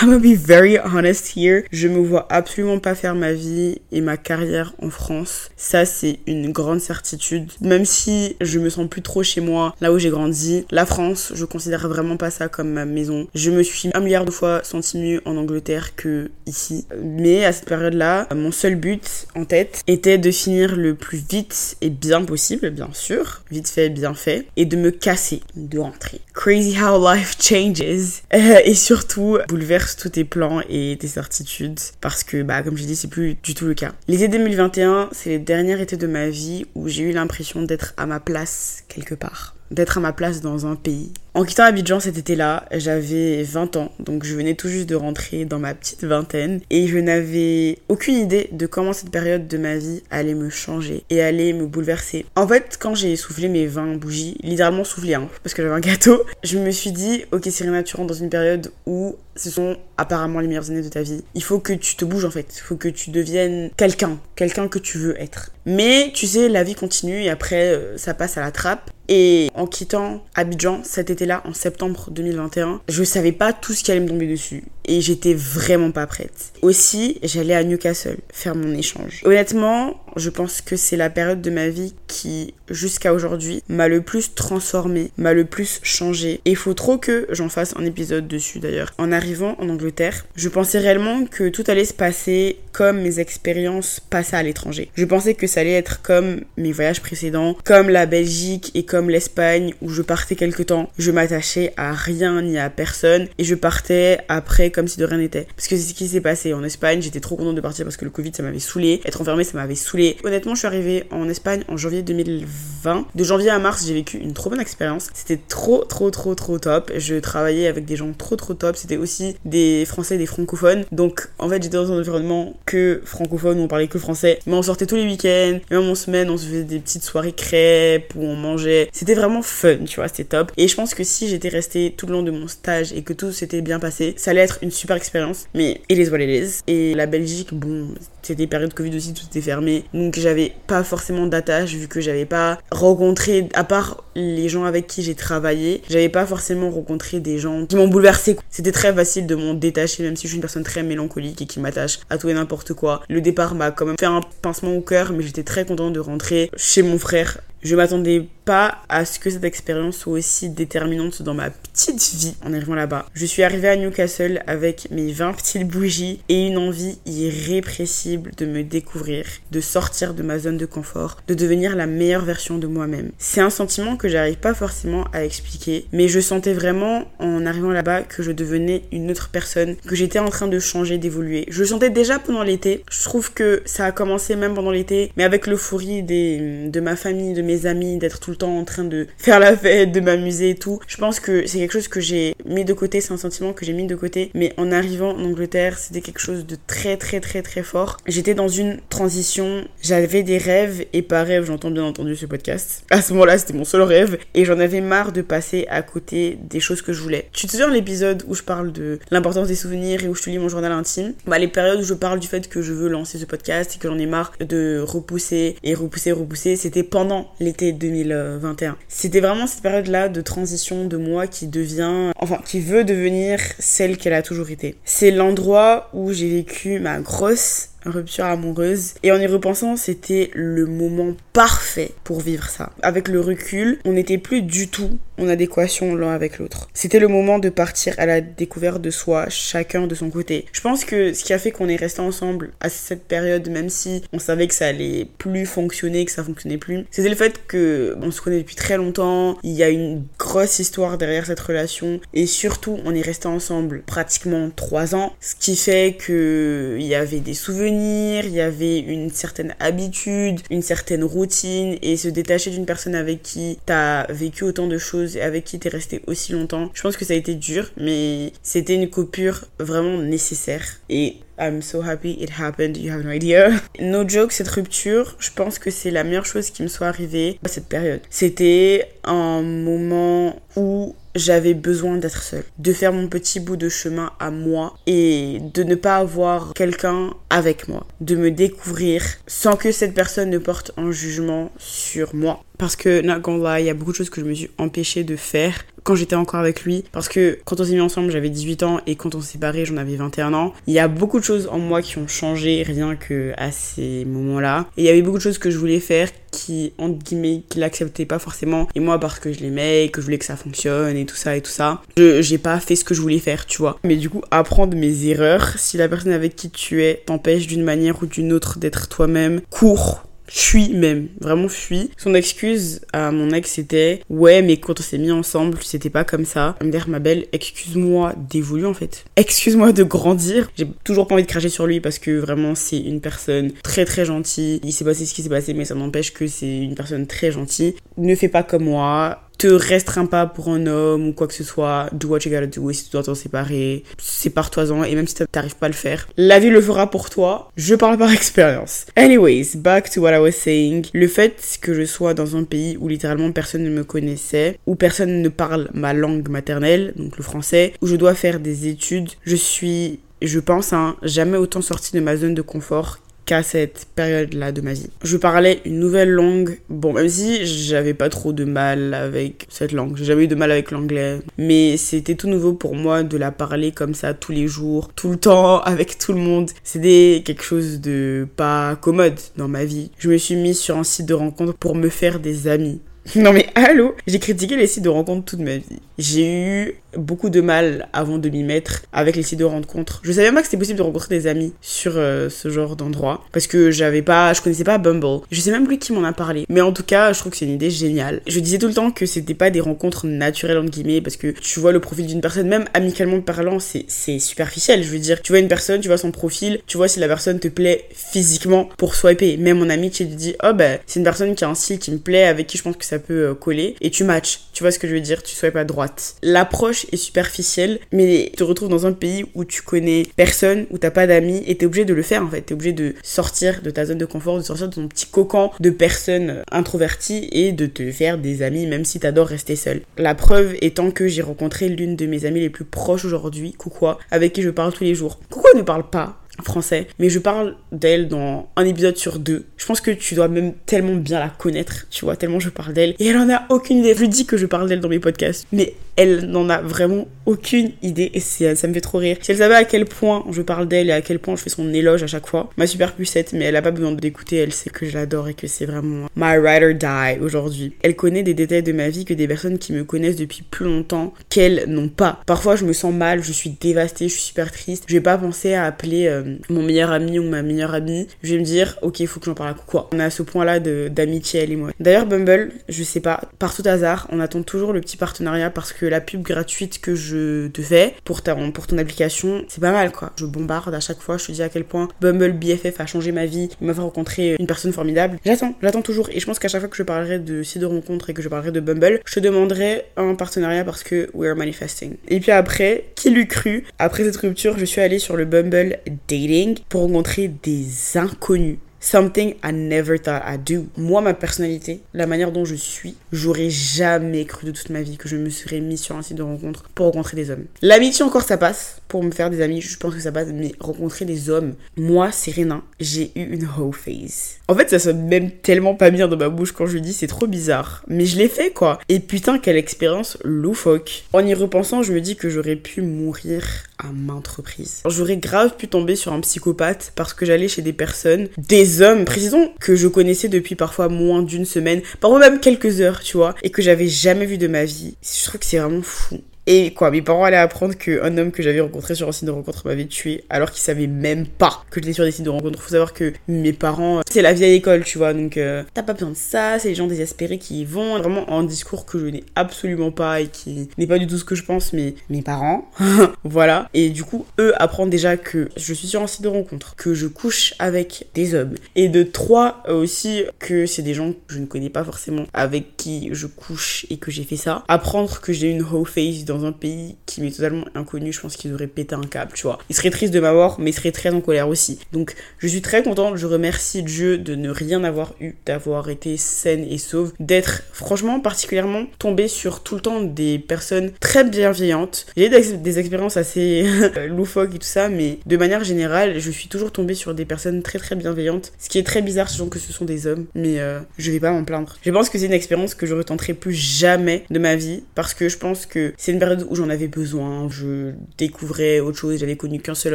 I'm gonna be very honest here. Je me vois absolument pas faire ma vie et ma carrière en France. Ça, c'est une grande certitude. Même si je me sens plus trop chez moi, là où j'ai grandi, la France, je considère vraiment pas ça comme ma maison. Je me suis un milliard de fois senti mieux en Angleterre que ici. Mais à cette période-là, mon seul but en tête était de finir le plus vite et bien possible, bien sûr. Vite fait, bien fait. Et de me casser, de rentrer. Crazy how life changes. et surtout, bouleverse tous tes plans et tes certitudes parce que, bah, comme j'ai dit, c'est plus du tout le cas. L'été 2021, c'est le dernier été de ma vie où j'ai eu l'impression d'être à ma place quelque part d'être à ma place dans un pays. En quittant Abidjan cet été-là, j'avais 20 ans, donc je venais tout juste de rentrer dans ma petite vingtaine et je n'avais aucune idée de comment cette période de ma vie allait me changer et allait me bouleverser. En fait, quand j'ai soufflé mes 20 bougies, littéralement soufflé, hein, parce que j'avais un gâteau, je me suis dit, ok Serena, tu rentres dans une période où ce sont apparemment les meilleures années de ta vie. Il faut que tu te bouges en fait, il faut que tu deviennes quelqu'un, quelqu'un que tu veux être. Mais tu sais, la vie continue et après, euh, ça passe à la trappe. Et en quittant Abidjan cet été-là, en septembre 2021, je savais pas tout ce qui allait me tomber dessus. Et j'étais vraiment pas prête. Aussi, j'allais à Newcastle faire mon échange. Honnêtement, je pense que c'est la période de ma vie qui, jusqu'à aujourd'hui, m'a le plus transformée, m'a le plus changé. Et il faut trop que j'en fasse un épisode dessus d'ailleurs. En arrivant en Angleterre, je pensais réellement que tout allait se passer comme mes expériences passées à l'étranger. Je pensais que ça allait être comme mes voyages précédents, comme la Belgique et comme l'Espagne où je partais quelque temps. Je m'attachais à rien ni à personne et je partais après comme si de rien n'était. Parce que c'est ce qui s'est passé en Espagne. J'étais trop contente de partir parce que le Covid ça m'avait saoulé. Être enfermée ça m'avait saoulé. Honnêtement, je suis arrivée en Espagne en janvier 2020. De janvier à mars, j'ai vécu une trop bonne expérience. C'était trop, trop, trop, trop top. Je travaillais avec des gens trop, trop top. C'était aussi des Français, des francophones. Donc en fait, j'étais dans un environnement que francophone où on parlait que français. Mais on sortait tous les week-ends. Même en semaine, on se faisait des petites soirées crêpes où on mangeait. C'était vraiment fun, tu vois, c'était top. Et je pense que si j'étais restée tout le long de mon stage et que tout s'était bien passé, ça allait être une super expérience. Mais what it is. Et la Belgique, bon, c'était période Covid aussi, tout était fermé. Donc j'avais pas forcément d'attache vu que j'avais pas rencontré, à part les gens avec qui j'ai travaillé, j'avais pas forcément rencontré des gens qui m'ont bouleversé. C'était très facile de m'en détacher, même si je suis une personne très mélancolique et qui m'attache à tout et n'importe quoi. Le départ m'a quand même fait un pincement au cœur, mais j'étais très contente de rentrer chez mon frère je m'attendais pas à ce que cette expérience soit aussi déterminante dans ma petite vie en arrivant là-bas. Je suis arrivée à Newcastle avec mes 20 petites bougies et une envie irrépressible de me découvrir, de sortir de ma zone de confort, de devenir la meilleure version de moi-même. C'est un sentiment que j'arrive pas forcément à expliquer, mais je sentais vraiment en arrivant là-bas que je devenais une autre personne, que j'étais en train de changer, d'évoluer. Je le sentais déjà pendant l'été. Je trouve que ça a commencé même pendant l'été, mais avec l'euphorie de ma famille, de mes amis, d'être tout le temps en train de faire la fête, de m'amuser et tout. Je pense que c'est quelque chose que j'ai mis de côté, c'est un sentiment que j'ai mis de côté. Mais en arrivant en Angleterre, c'était quelque chose de très très très très fort. J'étais dans une transition, j'avais des rêves et pas rêve, j'entends bien entendu ce podcast. À ce moment-là, c'était mon seul rêve et j'en avais marre de passer à côté des choses que je voulais. Tu te souviens de l'épisode où je parle de l'importance des souvenirs et où je te lis mon journal intime? Bah les périodes où je parle du fait que je veux lancer ce podcast et que j'en ai marre de repousser et repousser, repousser, c'était pendant l'été 2021. C'était vraiment cette période-là de transition de moi qui devient, enfin, qui veut devenir celle qu'elle a toujours été. C'est l'endroit où j'ai vécu ma grosse rupture amoureuse. Et en y repensant, c'était le moment parfait pour vivre ça. Avec le recul, on n'était plus du tout en adéquation l'un avec l'autre. C'était le moment de partir à la découverte de soi, chacun de son côté. Je pense que ce qui a fait qu'on est resté ensemble à cette période, même si on savait que ça allait plus fonctionner, que ça fonctionnait plus, c'était le fait que on se connaît depuis très longtemps, il y a une grosse histoire derrière cette relation, et surtout on est resté ensemble pratiquement trois ans, ce qui fait que il y avait des souvenirs, il y avait une certaine habitude, une certaine routine, et se détacher d'une personne avec qui t'as vécu autant de choses avec qui t'es resté aussi longtemps. Je pense que ça a été dur, mais c'était une coupure vraiment nécessaire. Et I'm so happy it happened, you have no idea. No joke, cette rupture, je pense que c'est la meilleure chose qui me soit arrivée à cette période. C'était un moment où j'avais besoin d'être seule, de faire mon petit bout de chemin à moi et de ne pas avoir quelqu'un avec moi, de me découvrir sans que cette personne ne porte un jugement sur moi. Parce que, not gonna lie, il y a beaucoup de choses que je me suis empêchée de faire quand j'étais encore avec lui. Parce que quand on s'est mis ensemble, j'avais 18 ans et quand on s'est séparés, j'en avais 21 ans. Il y a beaucoup de choses en moi qui ont changé rien que à ces moments-là. Et il y avait beaucoup de choses que je voulais faire qui, entre guillemets, qui l'acceptaient pas forcément. Et moi, parce que je l'aimais, que je voulais que ça fonctionne et tout ça et tout ça, je, j'ai pas fait ce que je voulais faire, tu vois. Mais du coup, apprendre mes erreurs, si la personne avec qui tu es t'empêche d'une manière ou d'une autre d'être toi-même, cours fuis même, vraiment fuis. Son excuse à mon ex c'était ouais mais quand on s'est mis ensemble c'était pas comme ça. Elle me dire ma belle excuse-moi d'évoluer en fait. Excuse-moi de grandir. J'ai toujours pas envie de cracher sur lui parce que vraiment c'est une personne très très gentille. Il s'est passé ce qui s'est passé mais ça n'empêche que c'est une personne très gentille. Ne fais pas comme moi te restreins pas pour un homme ou quoi que ce soit. Do what you gotta do. si tu dois t'en séparer, sépare-toi-en. Et même si t'arrives pas à le faire, la vie le fera pour toi. Je parle par expérience. Anyways, back to what I was saying. Le fait que je sois dans un pays où littéralement personne ne me connaissait, où personne ne parle ma langue maternelle, donc le français, où je dois faire des études, je suis je pense, hein, jamais autant sorti de ma zone de confort à cette période-là de ma vie. Je parlais une nouvelle langue. Bon, même si j'avais pas trop de mal avec cette langue, j'ai jamais eu de mal avec l'anglais, mais c'était tout nouveau pour moi de la parler comme ça tous les jours, tout le temps, avec tout le monde. C'était quelque chose de pas commode dans ma vie. Je me suis mise sur un site de rencontre pour me faire des amis. Non mais allô? J'ai critiqué les sites de rencontre toute ma vie. J'ai eu beaucoup de mal avant de m'y mettre avec les sites de rencontres. Je savais même pas que c'était possible de rencontrer des amis sur euh, ce genre d'endroit parce que j'avais pas, je connaissais pas Bumble. Je sais même plus qui m'en a parlé. Mais en tout cas, je trouve que c'est une idée géniale. Je disais tout le temps que c'était pas des rencontres naturelles entre guillemets parce que tu vois le profil d'une personne, même amicalement parlant, c'est superficiel. Je veux dire, tu vois une personne, tu vois son profil, tu vois si la personne te plaît physiquement pour swiper. Même mon ami, tu te dis, oh bah c'est une personne qui a un style qui me plaît, avec qui je pense que ça peut euh, coller et tu matches. Tu vois ce que je veux dire Tu swipes à droite. L'approche et superficielle, mais tu te retrouves dans un pays où tu connais personne, où t'as pas d'amis, et t'es obligé de le faire en fait. T'es obligé de sortir de ta zone de confort, de sortir de ton petit cocon de personnes introverties et de te faire des amis, même si t'adores rester seul. La preuve étant que j'ai rencontré l'une de mes amies les plus proches aujourd'hui, Coucou, avec qui je parle tous les jours. Coucou ne parle pas français, mais je parle d'elle dans un épisode sur deux. Je pense que tu dois même tellement bien la connaître, tu vois, tellement je parle d'elle. Et elle en a aucune idée. Je dis que je parle d'elle dans mes podcasts, mais elle n'en a vraiment aucune idée et ça me fait trop rire. Si elle savait à quel point je parle d'elle et à quel point je fais son éloge à chaque fois, ma super pucette, mais elle a pas besoin d'écouter, elle sait que je l'adore et que c'est vraiment my ride or die aujourd'hui. Elle connaît des détails de ma vie que des personnes qui me connaissent depuis plus longtemps qu'elles n'ont pas. Parfois je me sens mal, je suis dévastée, je suis super triste. Je vais pas penser à appeler euh, mon meilleur ami ou ma meilleure amie. Je vais me dire, ok, il faut que j'en parle à quoi. On est à ce point-là d'amitié, elle et moi. D'ailleurs, Bumble, je sais pas, par tout hasard, on attend toujours le petit partenariat parce que la pub gratuite que je te fais pour, ta, pour ton application, c'est pas mal quoi. Je bombarde à chaque fois, je te dis à quel point Bumble BFF a changé ma vie, m'a fait rencontrer une personne formidable. J'attends, j'attends toujours. Et je pense qu'à chaque fois que je parlerai de site de rencontre et que je parlerai de Bumble, je te demanderai un partenariat parce que we're manifesting. Et puis après, qui l'eût cru Après cette rupture, je suis allée sur le Bumble Dating pour rencontrer des inconnus. Something I never thought I'd do. Moi, ma personnalité, la manière dont je suis, j'aurais jamais cru de toute ma vie que je me serais mis sur un site de rencontre pour rencontrer des hommes. L'amitié encore, ça passe. Pour me faire des amis, je pense que ça passe. Mais rencontrer des hommes, moi, Serena, j'ai eu une hoe face. En fait, ça sonne même tellement pas bien dans ma bouche quand je dis c'est trop bizarre. Mais je l'ai fait, quoi. Et putain, quelle expérience loufoque. En y repensant, je me dis que j'aurais pu mourir à maintes reprises. J'aurais grave pu tomber sur un psychopathe parce que j'allais chez des personnes, des hommes, précisons, que je connaissais depuis parfois moins d'une semaine, parfois même quelques heures, tu vois, et que j'avais jamais vu de ma vie. Je trouve que c'est vraiment fou. Et quoi, mes parents allaient apprendre qu'un homme que j'avais rencontré sur un site de rencontre m'avait tué alors qu'ils savaient même pas que j'étais sur des sites de rencontre. Faut savoir que mes parents, c'est la vieille école, tu vois, donc euh, t'as pas besoin de ça, c'est les gens désespérés qui y vont. Vraiment un discours que je n'ai absolument pas et qui n'est pas du tout ce que je pense, mais mes parents, voilà. Et du coup, eux apprennent déjà que je suis sur un site de rencontre, que je couche avec des hommes. Et de trois aussi, que c'est des gens que je ne connais pas forcément avec qui je couche et que j'ai fait ça. Apprendre que j'ai une whole face dans un pays qui m'est totalement inconnu, je pense qu'ils auraient pété un câble, tu vois. Ils seraient tristes de m'avoir, mais ils seraient très en colère aussi. Donc, je suis très contente, je remercie Dieu de ne rien avoir eu, d'avoir été saine et sauve, d'être franchement particulièrement tombée sur tout le temps des personnes très bienveillantes. J'ai eu des expériences assez loufoques et tout ça, mais de manière générale, je suis toujours tombée sur des personnes très très bienveillantes. Ce qui est très bizarre, sachant que ce sont des hommes, mais euh, je vais pas m'en plaindre. Je pense que c'est une expérience que je retenterai plus jamais de ma vie, parce que je pense que c'est une où j'en avais besoin. Je découvrais autre chose. J'avais connu qu'un seul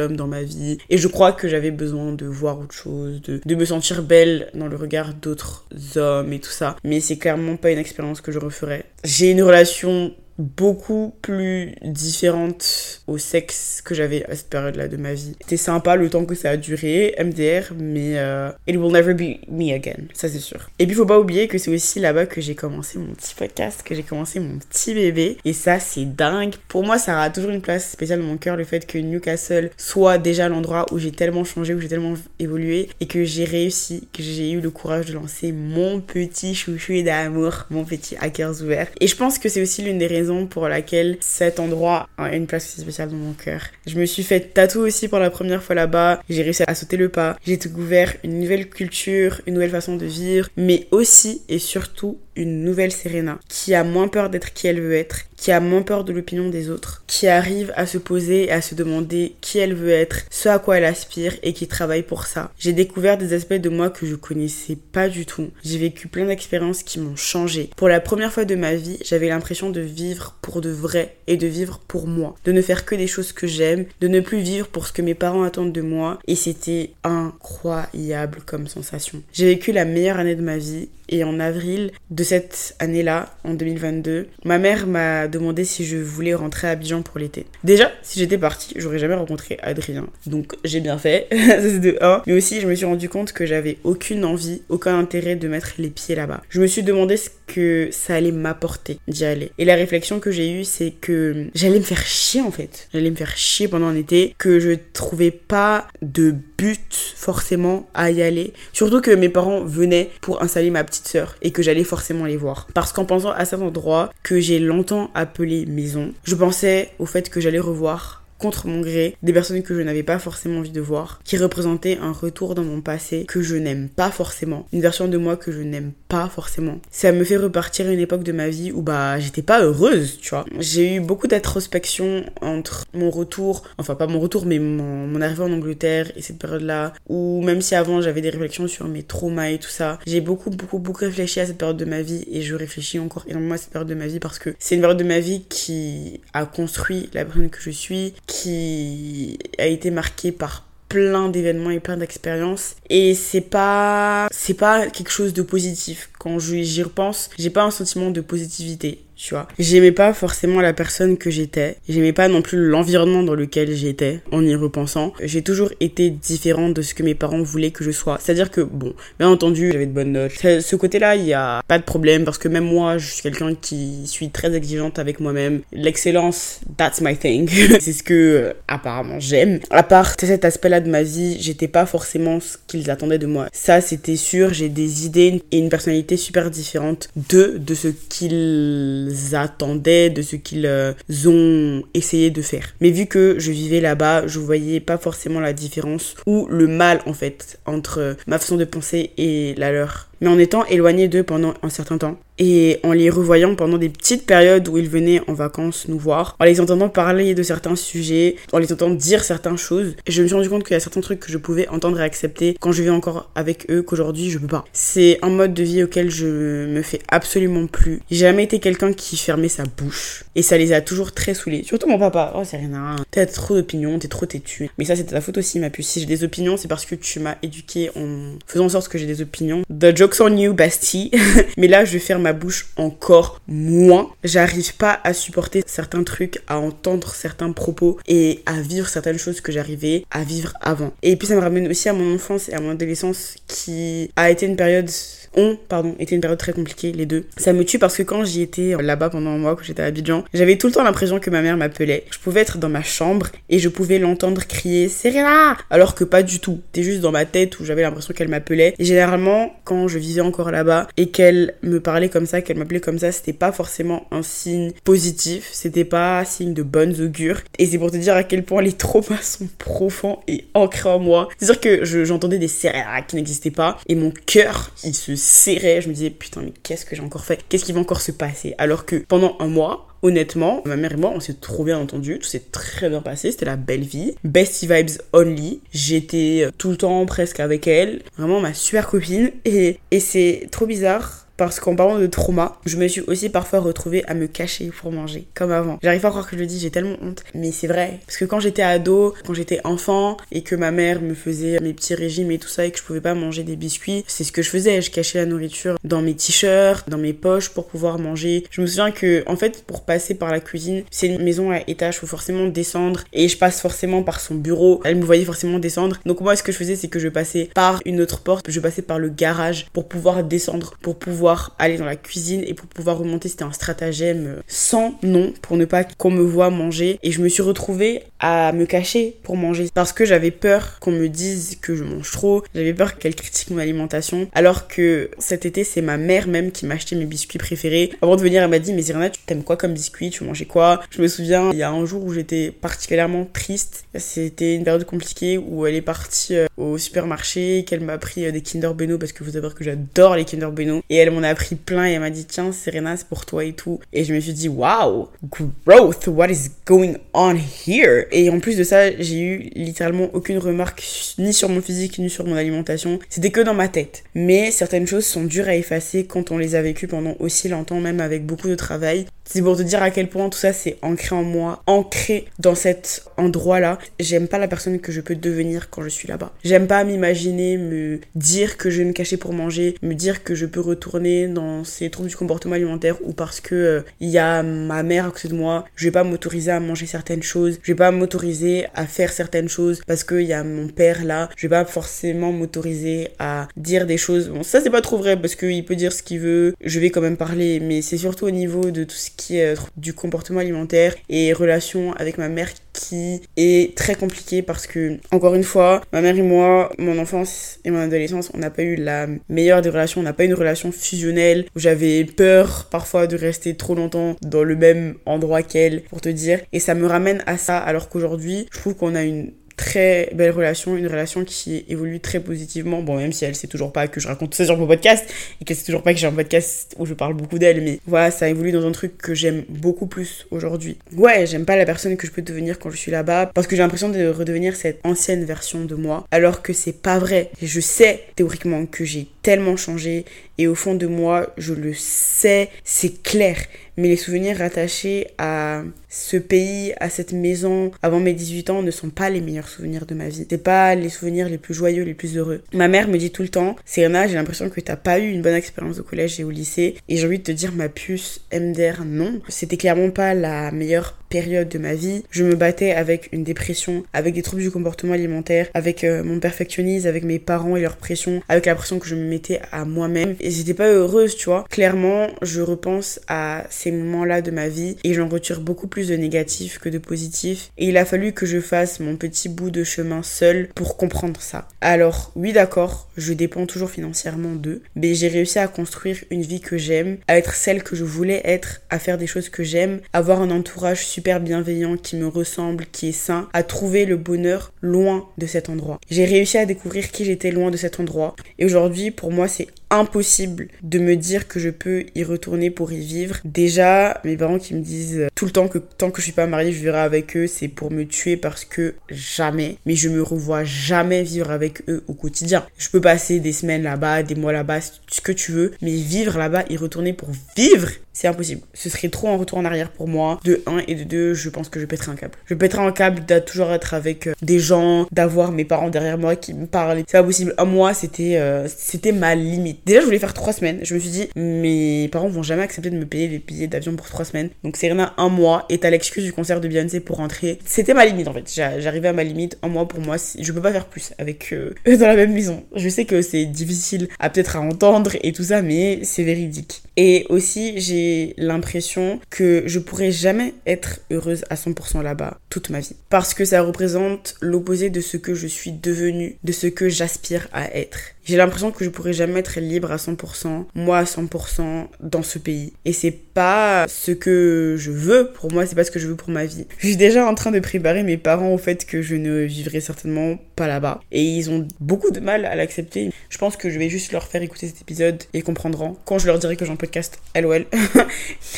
homme dans ma vie. Et je crois que j'avais besoin de voir autre chose, de, de me sentir belle dans le regard d'autres hommes et tout ça. Mais c'est clairement pas une expérience que je referais. J'ai une relation beaucoup plus différente au sexe que j'avais à cette période-là de ma vie. C'était sympa le temps que ça a duré, MDR, mais euh, it will never be me again, ça c'est sûr. Et puis faut pas oublier que c'est aussi là-bas que j'ai commencé mon petit podcast, que j'ai commencé mon petit bébé, et ça c'est dingue. Pour moi, ça a toujours une place spéciale dans mon cœur, le fait que Newcastle soit déjà l'endroit où j'ai tellement changé, où j'ai tellement évolué, et que j'ai réussi, que j'ai eu le courage de lancer mon petit chouchou d'amour, mon petit hackers ouvert. Et je pense que c'est aussi l'une des raisons pour laquelle cet endroit a une place aussi spéciale dans mon cœur. Je me suis fait tatouer aussi pour la première fois là-bas. J'ai réussi à sauter le pas. J'ai découvert une nouvelle culture, une nouvelle façon de vivre, mais aussi et surtout une nouvelle Serena qui a moins peur d'être qui elle veut être, qui a moins peur de l'opinion des autres, qui arrive à se poser et à se demander qui elle veut être, ce à quoi elle aspire et qui travaille pour ça. J'ai découvert des aspects de moi que je connaissais pas du tout. J'ai vécu plein d'expériences qui m'ont changé. Pour la première fois de ma vie, j'avais l'impression de vivre pour de vrai et de vivre pour moi, de ne faire que des choses que j'aime, de ne plus vivre pour ce que mes parents attendent de moi et c'était incroyable comme sensation. J'ai vécu la meilleure année de ma vie et en avril de cette année-là, en 2022, ma mère m'a demandé si je voulais rentrer à Abidjan pour l'été. Déjà, si j'étais partie, j'aurais jamais rencontré Adrien. Donc j'ai bien fait, ça c'est de 1. Mais aussi, je me suis rendu compte que j'avais aucune envie, aucun intérêt de mettre les pieds là-bas. Je me suis demandé ce que ça allait m'apporter d'y aller. Et la réflexion que j'ai eue, c'est que j'allais me faire chier en fait. J'allais me faire chier pendant un été, que je trouvais pas de but forcément à y aller. Surtout que mes parents venaient pour installer ma petite sœur et que j'allais forcément les voir. Parce qu'en pensant à cet endroit que j'ai longtemps appelé maison, je pensais au fait que j'allais revoir contre mon gré, des personnes que je n'avais pas forcément envie de voir, qui représentaient un retour dans mon passé que je n'aime pas forcément, une version de moi que je n'aime pas forcément. Ça me fait repartir à une époque de ma vie où bah j'étais pas heureuse, tu vois. J'ai eu beaucoup d'introspection entre mon retour, enfin pas mon retour, mais mon, mon arrivée en Angleterre et cette période-là, où même si avant j'avais des réflexions sur mes traumas et tout ça, j'ai beaucoup, beaucoup, beaucoup réfléchi à cette période de ma vie et je réfléchis encore énormément à cette période de ma vie parce que c'est une période de ma vie qui a construit la personne que je suis, qui a été marqué par plein d'événements et plein d'expériences. Et c'est pas c'est pas quelque chose de positif. Quand j'y repense j'ai pas un sentiment de positivité tu vois. J'aimais pas forcément la personne que j'étais. J'aimais pas non plus l'environnement dans lequel j'étais, en y repensant. J'ai toujours été différente de ce que mes parents voulaient que je sois. C'est-à-dire que, bon, bien entendu, j'avais de bonnes notes. Ce côté-là, il y a pas de problème parce que même moi, je suis quelqu'un qui suis très exigeante avec moi-même. L'excellence, that's my thing. C'est ce que, euh, apparemment, j'aime. À part cet aspect-là de ma vie, j'étais pas forcément ce qu'ils attendaient de moi. Ça, c'était sûr. J'ai des idées et une personnalité super différente de, de ce qu'ils attendaient, de ce qu'ils euh, ont essayé de faire. Mais vu que je vivais là-bas, je voyais pas forcément la différence ou le mal en fait entre ma façon de penser et la leur. Mais en étant éloignée d'eux pendant un certain temps et en les revoyant pendant des petites périodes où ils venaient en vacances nous voir, en les entendant parler de certains sujets, en les entendant dire certaines choses, je me suis rendu compte qu'il y a certains trucs que je pouvais entendre et accepter quand je vis encore avec eux qu'aujourd'hui je peux pas. C'est un mode de vie auquel je me fais absolument plus. J'ai jamais été quelqu'un qui fermait sa bouche et ça les a toujours très saoulés. Surtout mon papa. Oh, c'est rien. T'as trop d'opinions, t'es trop têtu. Mais ça, c'était ta faute aussi, ma puce. Si j'ai des opinions, c'est parce que tu m'as éduqué en faisant en sorte que j'ai des opinions. The joke's on you. Mais là, je ferme ma bouche encore moins. J'arrive pas à supporter certains trucs, à entendre certains propos et à vivre certaines choses que j'arrivais à vivre avant. Et puis ça me ramène aussi à mon enfance et à mon adolescence qui a été une période ont, pardon, été une période très compliquée, les deux. Ça me tue parce que quand j'y étais là-bas pendant un mois, quand j'étais à Abidjan, j'avais tout le temps l'impression que ma mère m'appelait. Je pouvais être dans ma chambre et je pouvais l'entendre crier Serena Alors que pas du tout. C'était juste dans ma tête où j'avais l'impression qu'elle m'appelait. Et généralement, quand je vivais encore là-bas et qu'elle me parlait comme ça, qu'elle m'appelait comme ça, c'était pas forcément un signe positif. C'était pas un signe de bonnes augures. Et c'est pour te dire à quel point les traumas sont profonds et ancrés en moi. C'est-à-dire que j'entendais des Serena qui n'existaient pas et mon cœur, il se serrait. Je me disais, putain, mais qu'est-ce que j'ai encore fait? Qu'est-ce qui va encore se passer? Alors que pendant un mois, honnêtement, ma mère et moi, on s'est trop bien entendu, tout s'est très bien passé, c'était la belle vie. Bestie vibes only. J'étais tout le temps presque avec elle, vraiment ma super copine. Et, et c'est trop bizarre parce qu'en parlant de trauma, je me suis aussi parfois retrouvée à me cacher pour manger, comme avant. J'arrive pas à croire que je le dis, j'ai tellement honte. Mais c'est vrai. Parce que quand j'étais ado, quand j'étais enfant, et que ma mère me faisait mes petits régimes et tout ça, et que je pouvais pas manger des biscuits, c'est ce que je faisais. Je cachais la nourriture dans mes t-shirts, dans mes poches pour pouvoir manger. Je me souviens que, en fait, pour passer par la cuisine, c'est une maison à étage, faut forcément descendre, et je passe forcément par son bureau. Elle me voyait forcément descendre. Donc moi, ce que je faisais, c'est que je passais par une autre porte, je passais par le garage pour pouvoir descendre, pour pouvoir aller dans la cuisine et pour pouvoir remonter, c'était un stratagème sans nom pour ne pas qu'on me voit manger. Et je me suis retrouvée à me cacher pour manger parce que j'avais peur qu'on me dise que je mange trop, j'avais peur qu'elle critique mon alimentation. Alors que cet été, c'est ma mère même qui m'achetait mes biscuits préférés. Avant de venir, elle m'a dit Mais Zirana, tu t'aimes quoi comme biscuit? Tu mangeais quoi? Je me souviens, il y a un jour où j'étais particulièrement triste. C'était une période compliquée où elle est partie euh, au supermarché, qu'elle m'a pris euh, des Kinder Bueno parce que vous savez que j'adore les Kinder Bueno. Et elle m'en a pris plein et elle m'a dit tiens Serena c'est pour toi et tout. Et je me suis dit waouh, growth, what is going on here? Et en plus de ça, j'ai eu littéralement aucune remarque ni sur mon physique ni sur mon alimentation. C'était que dans ma tête. Mais certaines choses sont dures à effacer quand on les a vécues pendant aussi longtemps, même avec beaucoup de travail. C'est pour te dire à quel point tout ça c'est ancré en moi, ancré dans cet endroit-là. J'aime pas la personne que je peux devenir quand je suis là-bas. J'aime pas m'imaginer me dire que je vais me cacher pour manger, me dire que je peux retourner dans ces troubles du comportement alimentaire ou parce que euh, il y a ma mère à côté de moi, je vais pas m'autoriser à manger certaines choses, je vais pas m'autoriser à faire certaines choses parce qu'il y a mon père là, je vais pas forcément m'autoriser à dire des choses. Bon, ça c'est pas trop vrai parce qu'il peut dire ce qu'il veut, je vais quand même parler, mais c'est surtout au niveau de tout ce qui est du comportement alimentaire et relation avec ma mère qui est très compliqué parce que, encore une fois, ma mère et moi, mon enfance et mon adolescence, on n'a pas eu la meilleure des relations, on n'a pas eu une relation fusionnelle où j'avais peur parfois de rester trop longtemps dans le même endroit qu'elle, pour te dire. Et ça me ramène à ça, alors qu'aujourd'hui, je trouve qu'on a une très belle relation, une relation qui évolue très positivement. Bon, même si elle sait toujours pas que je raconte ça sur mon podcast et qu'elle sait toujours pas que j'ai un podcast où je parle beaucoup d'elle, mais voilà, ça évolue dans un truc que j'aime beaucoup plus aujourd'hui. Ouais, j'aime pas la personne que je peux devenir quand je suis là-bas parce que j'ai l'impression de redevenir cette ancienne version de moi alors que c'est pas vrai. Je sais théoriquement que j'ai tellement changé et au fond de moi, je le sais, c'est clair mais les souvenirs rattachés à ce pays, à cette maison avant mes 18 ans ne sont pas les meilleurs souvenirs de ma vie. C'est pas les souvenirs les plus joyeux, les plus heureux. Ma mère me dit tout le temps, Serena, j'ai l'impression que t'as pas eu une bonne expérience au collège et au lycée. Et j'ai envie de te dire, ma puce, MDR, non. C'était clairement pas la meilleure période de ma vie. Je me battais avec une dépression, avec des troubles du comportement alimentaire, avec euh, mon perfectionnisme, avec mes parents et leur pression, avec la pression que je me mettais à moi-même. Et j'étais pas heureuse, tu vois. Clairement, je repense à ces moments-là de ma vie et j'en retire beaucoup plus de négatif que de positif. Et il a fallu que je fasse mon petit bout de chemin seul pour comprendre ça. Alors, oui, d'accord, je dépends toujours financièrement d'eux, mais j'ai réussi à construire une vie que j'aime, à être celle que je voulais être, à faire des choses que j'aime, avoir un entourage super bienveillant qui me ressemble, qui est sain, à trouver le bonheur loin de cet endroit. J'ai réussi à découvrir qui j'étais loin de cet endroit. Et aujourd'hui, pour moi, c'est impossible de me dire que je peux y retourner pour y vivre. Déjà, mes parents qui me disent tout le temps que tant que je suis pas mariée, je vivrai avec eux, c'est pour me tuer parce que jamais, mais je me revois jamais vivre avec eux au quotidien. Je peux passer des semaines là-bas, des mois là-bas, ce que tu veux, mais vivre là-bas, y retourner pour vivre, c'est impossible. Ce serait trop un retour en arrière pour moi. De 1 et de 2, je pense que je pèterai un câble. Je pèterai un câble de toujours être avec euh, des gens, d'avoir mes parents derrière moi qui me parlent. C'est pas possible. Un mois, c'était euh, c'était ma limite. Déjà, je voulais faire 3 semaines. Je me suis dit, mes parents vont jamais accepter de me payer les billets d'avion pour 3 semaines. Donc, rien un mois. Et t'as l'excuse du concert de Beyoncé pour rentrer. C'était ma limite en fait. J'arrivais à ma limite. Un mois pour moi, je peux pas faire plus avec eux dans la même maison. Je sais que c'est difficile à peut-être à entendre et tout ça, mais c'est véridique. Et aussi, j'ai l'impression que je pourrais jamais être heureuse à 100% là-bas toute ma vie. Parce que ça représente l'opposé de ce que je suis devenue, de ce que j'aspire à être. J'ai l'impression que je pourrais jamais être libre à 100%, moi à 100% dans ce pays. Et c'est pas ce que je veux pour moi, c'est pas ce que je veux pour ma vie. Je suis déjà en train de préparer mes parents au fait que je ne vivrai certainement pas là-bas. Et ils ont beaucoup de mal à l'accepter. Je pense que je vais juste leur faire écouter cet épisode et comprendront quand je leur dirai que j'ai un podcast LOL.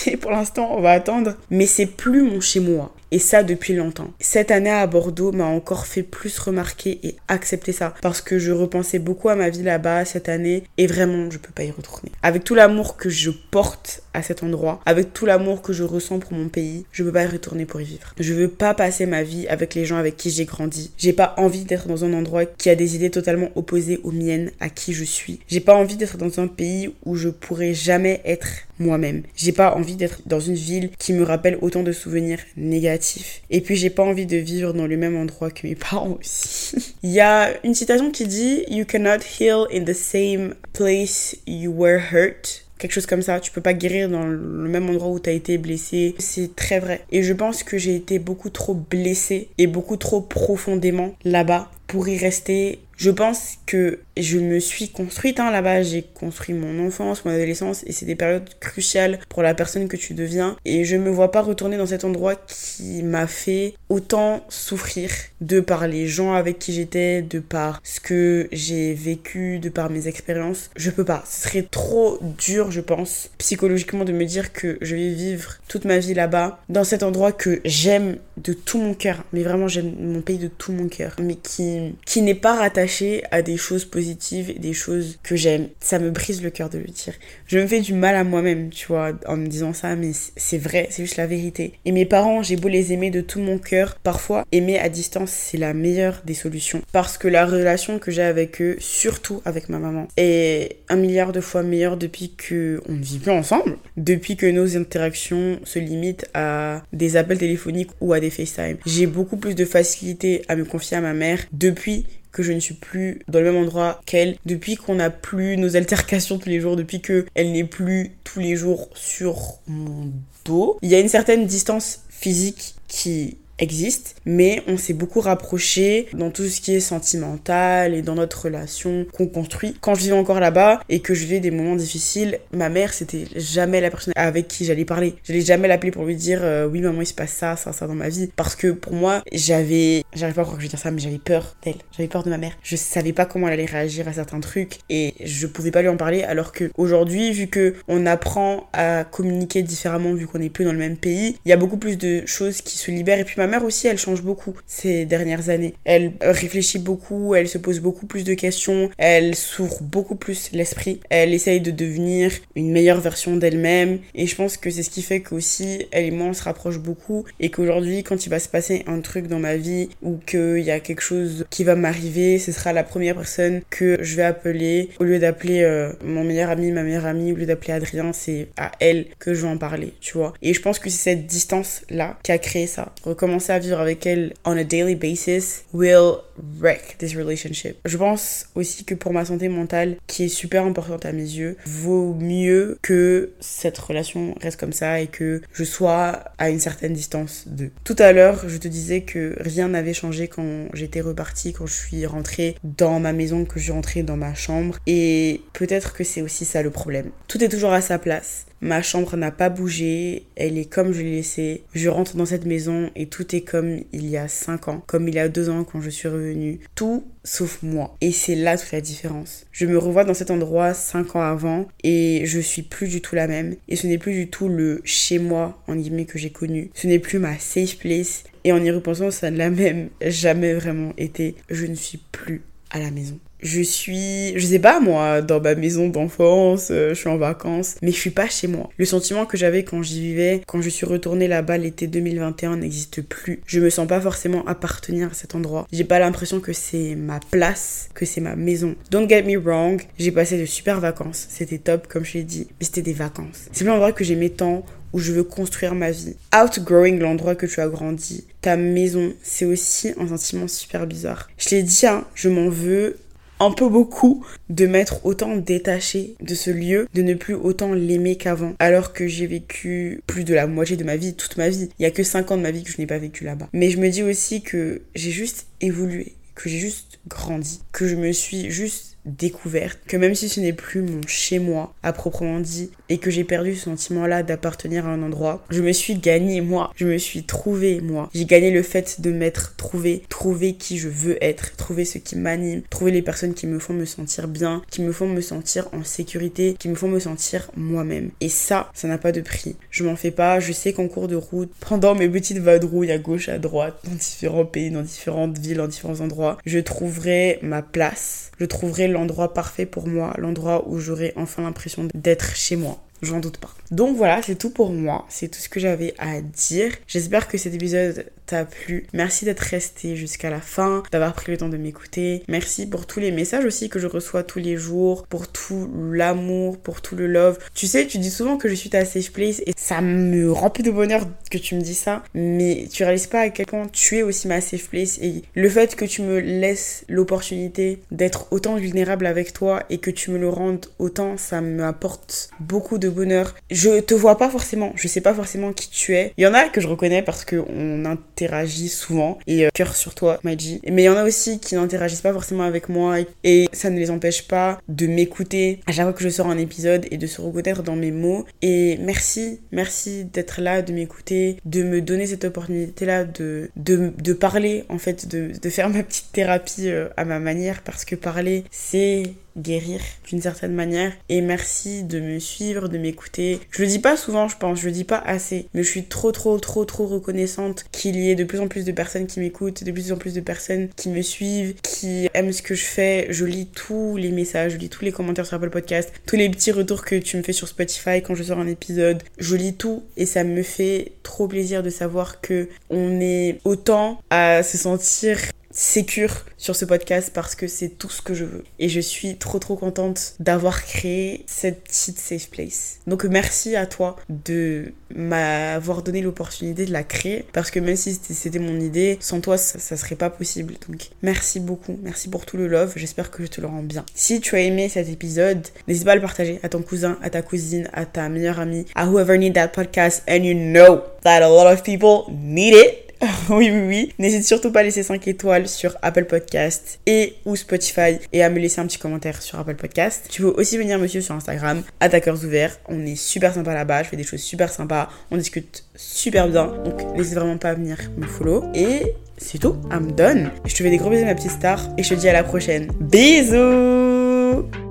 Mais pour l'instant, on va attendre. Mais c'est plus mon chez moi. Et ça depuis longtemps. Cette année à Bordeaux m'a encore fait plus remarquer et accepter ça. Parce que je repensais beaucoup à ma vie là-bas cette année. Et vraiment, je peux pas y retourner. Avec tout l'amour que je porte à cet endroit, avec tout l'amour que je ressens pour mon pays, je peux pas y retourner pour y vivre. Je veux pas passer ma vie avec les gens avec qui j'ai grandi. J'ai pas envie d'être dans un endroit qui a des idées totalement opposées aux miennes, à qui je suis. J'ai pas envie d'être dans un pays où je pourrais jamais être moi-même. J'ai pas envie d'être dans une ville qui me rappelle autant de souvenirs négatifs. Et puis j'ai pas envie de vivre dans le même endroit que mes parents aussi. Il y a une citation qui dit You cannot heal in the same place you were hurt quelque chose comme ça. Tu peux pas guérir dans le même endroit où tu as été blessé. C'est très vrai. Et je pense que j'ai été beaucoup trop blessée et beaucoup trop profondément là-bas pour y rester je pense que je me suis construite hein, là-bas, j'ai construit mon enfance, mon adolescence, et c'est des périodes cruciales pour la personne que tu deviens. Et je me vois pas retourner dans cet endroit qui m'a fait autant souffrir de par les gens avec qui j'étais, de par ce que j'ai vécu, de par mes expériences. Je peux pas. Ce serait trop dur, je pense, psychologiquement de me dire que je vais vivre toute ma vie là-bas, dans cet endroit que j'aime de tout mon cœur. Mais vraiment, j'aime mon pays de tout mon cœur. Mais qui, qui n'est pas rattaché à des choses positives des choses que j'aime. Ça me brise le cœur de le dire. Je me fais du mal à moi-même, tu vois, en me disant ça, mais c'est vrai, c'est juste la vérité. Et mes parents, j'ai beau les aimer de tout mon cœur, parfois aimer à distance, c'est la meilleure des solutions. Parce que la relation que j'ai avec eux, surtout avec ma maman, est un milliard de fois meilleure depuis que on ne vit plus ensemble, depuis que nos interactions se limitent à des appels téléphoniques ou à des FaceTime. J'ai beaucoup plus de facilité à me confier à ma mère depuis que je ne suis plus dans le même endroit qu'elle, depuis qu'on n'a plus nos altercations tous les jours, depuis que elle n'est plus tous les jours sur mon dos. Il y a une certaine distance physique qui existe, mais on s'est beaucoup rapproché dans tout ce qui est sentimental et dans notre relation qu'on construit. Quand je vivais encore là-bas et que je vivais des moments difficiles, ma mère, c'était jamais la personne avec qui j'allais parler. J'allais jamais l'appeler pour lui dire euh, oui maman il se passe ça, ça, ça dans ma vie. Parce que pour moi, j'avais, j'arrive pas à croire que je vais dire ça, mais j'avais peur d'elle. J'avais peur de ma mère. Je savais pas comment elle allait réagir à certains trucs et je pouvais pas lui en parler alors que aujourd'hui, vu que on apprend à communiquer différemment, vu qu'on est plus dans le même pays, il y a beaucoup plus de choses qui se libèrent et puis ma mère aussi, elle change beaucoup ces dernières années. Elle réfléchit beaucoup, elle se pose beaucoup plus de questions, elle s'ouvre beaucoup plus l'esprit, elle essaye de devenir une meilleure version d'elle-même. Et je pense que c'est ce qui fait qu'aussi, elle et moi, on se rapproche beaucoup. Et qu'aujourd'hui, quand il va se passer un truc dans ma vie ou qu'il y a quelque chose qui va m'arriver, ce sera la première personne que je vais appeler. Au lieu d'appeler euh, mon meilleur ami, ma meilleure amie, au lieu d'appeler Adrien, c'est à elle que je vais en parler, tu vois. Et je pense que c'est cette distance-là qui a créé ça. Recommencer à vivre avec elle on a daily basis will wreck this relationship. Je pense aussi que pour ma santé mentale, qui est super importante à mes yeux, vaut mieux que cette relation reste comme ça et que je sois à une certaine distance de. Tout à l'heure, je te disais que rien n'avait changé quand j'étais repartie, quand je suis rentrée dans ma maison, que je suis rentrée dans ma chambre. Et peut-être que c'est aussi ça le problème. Tout est toujours à sa place. Ma chambre n'a pas bougé, elle est comme je l'ai laissée. Je rentre dans cette maison et tout est comme il y a 5 ans, comme il y a 2 ans quand je suis revenue tout sauf moi. Et c'est là toute la différence. Je me revois dans cet endroit 5 ans avant et je suis plus du tout la même. Et ce n'est plus du tout le chez moi, en guillemets, que j'ai connu. Ce n'est plus ma safe place. Et en y repensant, ça ne l'a même jamais vraiment été. Je ne suis plus à la maison je suis, je sais pas moi, dans ma maison d'enfance, euh, je suis en vacances, mais je suis pas chez moi. Le sentiment que j'avais quand j'y vivais, quand je suis retournée là-bas l'été 2021 n'existe plus. Je me sens pas forcément appartenir à cet endroit. J'ai pas l'impression que c'est ma place, que c'est ma maison. Don't get me wrong, j'ai passé de super vacances. C'était top comme je l'ai dit, mais c'était des vacances. C'est l'endroit que j'aimais tant, où je veux construire ma vie. Outgrowing l'endroit que tu as grandi, ta maison, c'est aussi un sentiment super bizarre. Je l'ai dit, hein, je m'en veux un peu beaucoup de m'être autant détachée de ce lieu, de ne plus autant l'aimer qu'avant, alors que j'ai vécu plus de la moitié de ma vie, toute ma vie. Il y a que 5 ans de ma vie que je n'ai pas vécu là-bas. Mais je me dis aussi que j'ai juste évolué, que j'ai juste grandi, que je me suis juste découverte, que même si ce n'est plus mon chez moi à proprement dit et que j'ai perdu ce sentiment-là d'appartenir à un endroit, je me suis gagné moi, je me suis trouvé moi. J'ai gagné le fait de m'être trouvé, trouver qui je veux être, trouver ce qui m'anime, trouver les personnes qui me font me sentir bien, qui me font me sentir en sécurité, qui me font me sentir moi-même. Et ça, ça n'a pas de prix. Je m'en fais pas, je sais qu'en cours de route, pendant mes petites vadrouilles à gauche, à droite, dans différents pays, dans différentes villes, dans différents endroits, je trouverai ma place, je trouverai l'endroit parfait pour moi, l'endroit où j'aurai enfin l'impression d'être chez moi. J'en doute pas. Donc voilà, c'est tout pour moi. C'est tout ce que j'avais à dire. J'espère que cet épisode t'a plu. Merci d'être resté jusqu'à la fin, d'avoir pris le temps de m'écouter. Merci pour tous les messages aussi que je reçois tous les jours, pour tout l'amour, pour tout le love. Tu sais, tu dis souvent que je suis ta safe place et ça me remplit de bonheur que tu me dis ça, mais tu réalises pas à quel point tu es aussi ma safe place et le fait que tu me laisses l'opportunité d'être autant vulnérable avec toi et que tu me le rendes autant, ça m'apporte beaucoup de bonheur. Te vois pas forcément, je sais pas forcément qui tu es. Il y en a que je reconnais parce qu'on interagit souvent et euh, cœur sur toi, Maji. Mais il y en a aussi qui n'interagissent pas forcément avec moi et ça ne les empêche pas de m'écouter à chaque fois que je sors un épisode et de se reconnaître dans mes mots. Et merci, merci d'être là, de m'écouter, de me donner cette opportunité-là de, de, de, parler, en fait, de, de faire ma petite thérapie euh, à ma manière parce que parler, c'est guérir d'une certaine manière. Et merci de me suivre, de m'écouter. Je le dis pas souvent, je pense, je le dis pas assez, mais je suis trop, trop, trop, trop reconnaissante qu'il y ait de plus en plus de personnes qui m'écoutent, de plus en plus de personnes qui me suivent, qui aiment ce que je fais. Je lis tous les messages, je lis tous les commentaires sur Apple Podcast, tous les petits retours que tu me fais sur Spotify quand je sors un épisode. Je lis tout et ça me fait trop plaisir de savoir que on est autant à se sentir sécure sur ce podcast parce que c'est tout ce que je veux. Et je suis trop trop contente d'avoir créé cette petite safe place. Donc merci à toi de m'avoir donné l'opportunité de la créer parce que même si c'était mon idée, sans toi ça, serait pas possible. Donc merci beaucoup, merci pour tout le love, j'espère que je te le rends bien. Si tu as aimé cet épisode, n'hésite pas à le partager à ton cousin, à ta cousine, à ta meilleure amie, à whoever need that podcast and you know that a lot of people need it. oui, oui, oui. N'hésite surtout pas à laisser 5 étoiles sur Apple Podcast et ou Spotify et à me laisser un petit commentaire sur Apple Podcast. Tu peux aussi venir me suivre sur Instagram, attaqueurs ouverts. On est super sympa là-bas, je fais des choses super sympas, on discute super bien. Donc n'hésite vraiment pas à venir me follow. Et c'est tout, I'm done. Je te fais des gros bisous ma petite star et je te dis à la prochaine. Bisous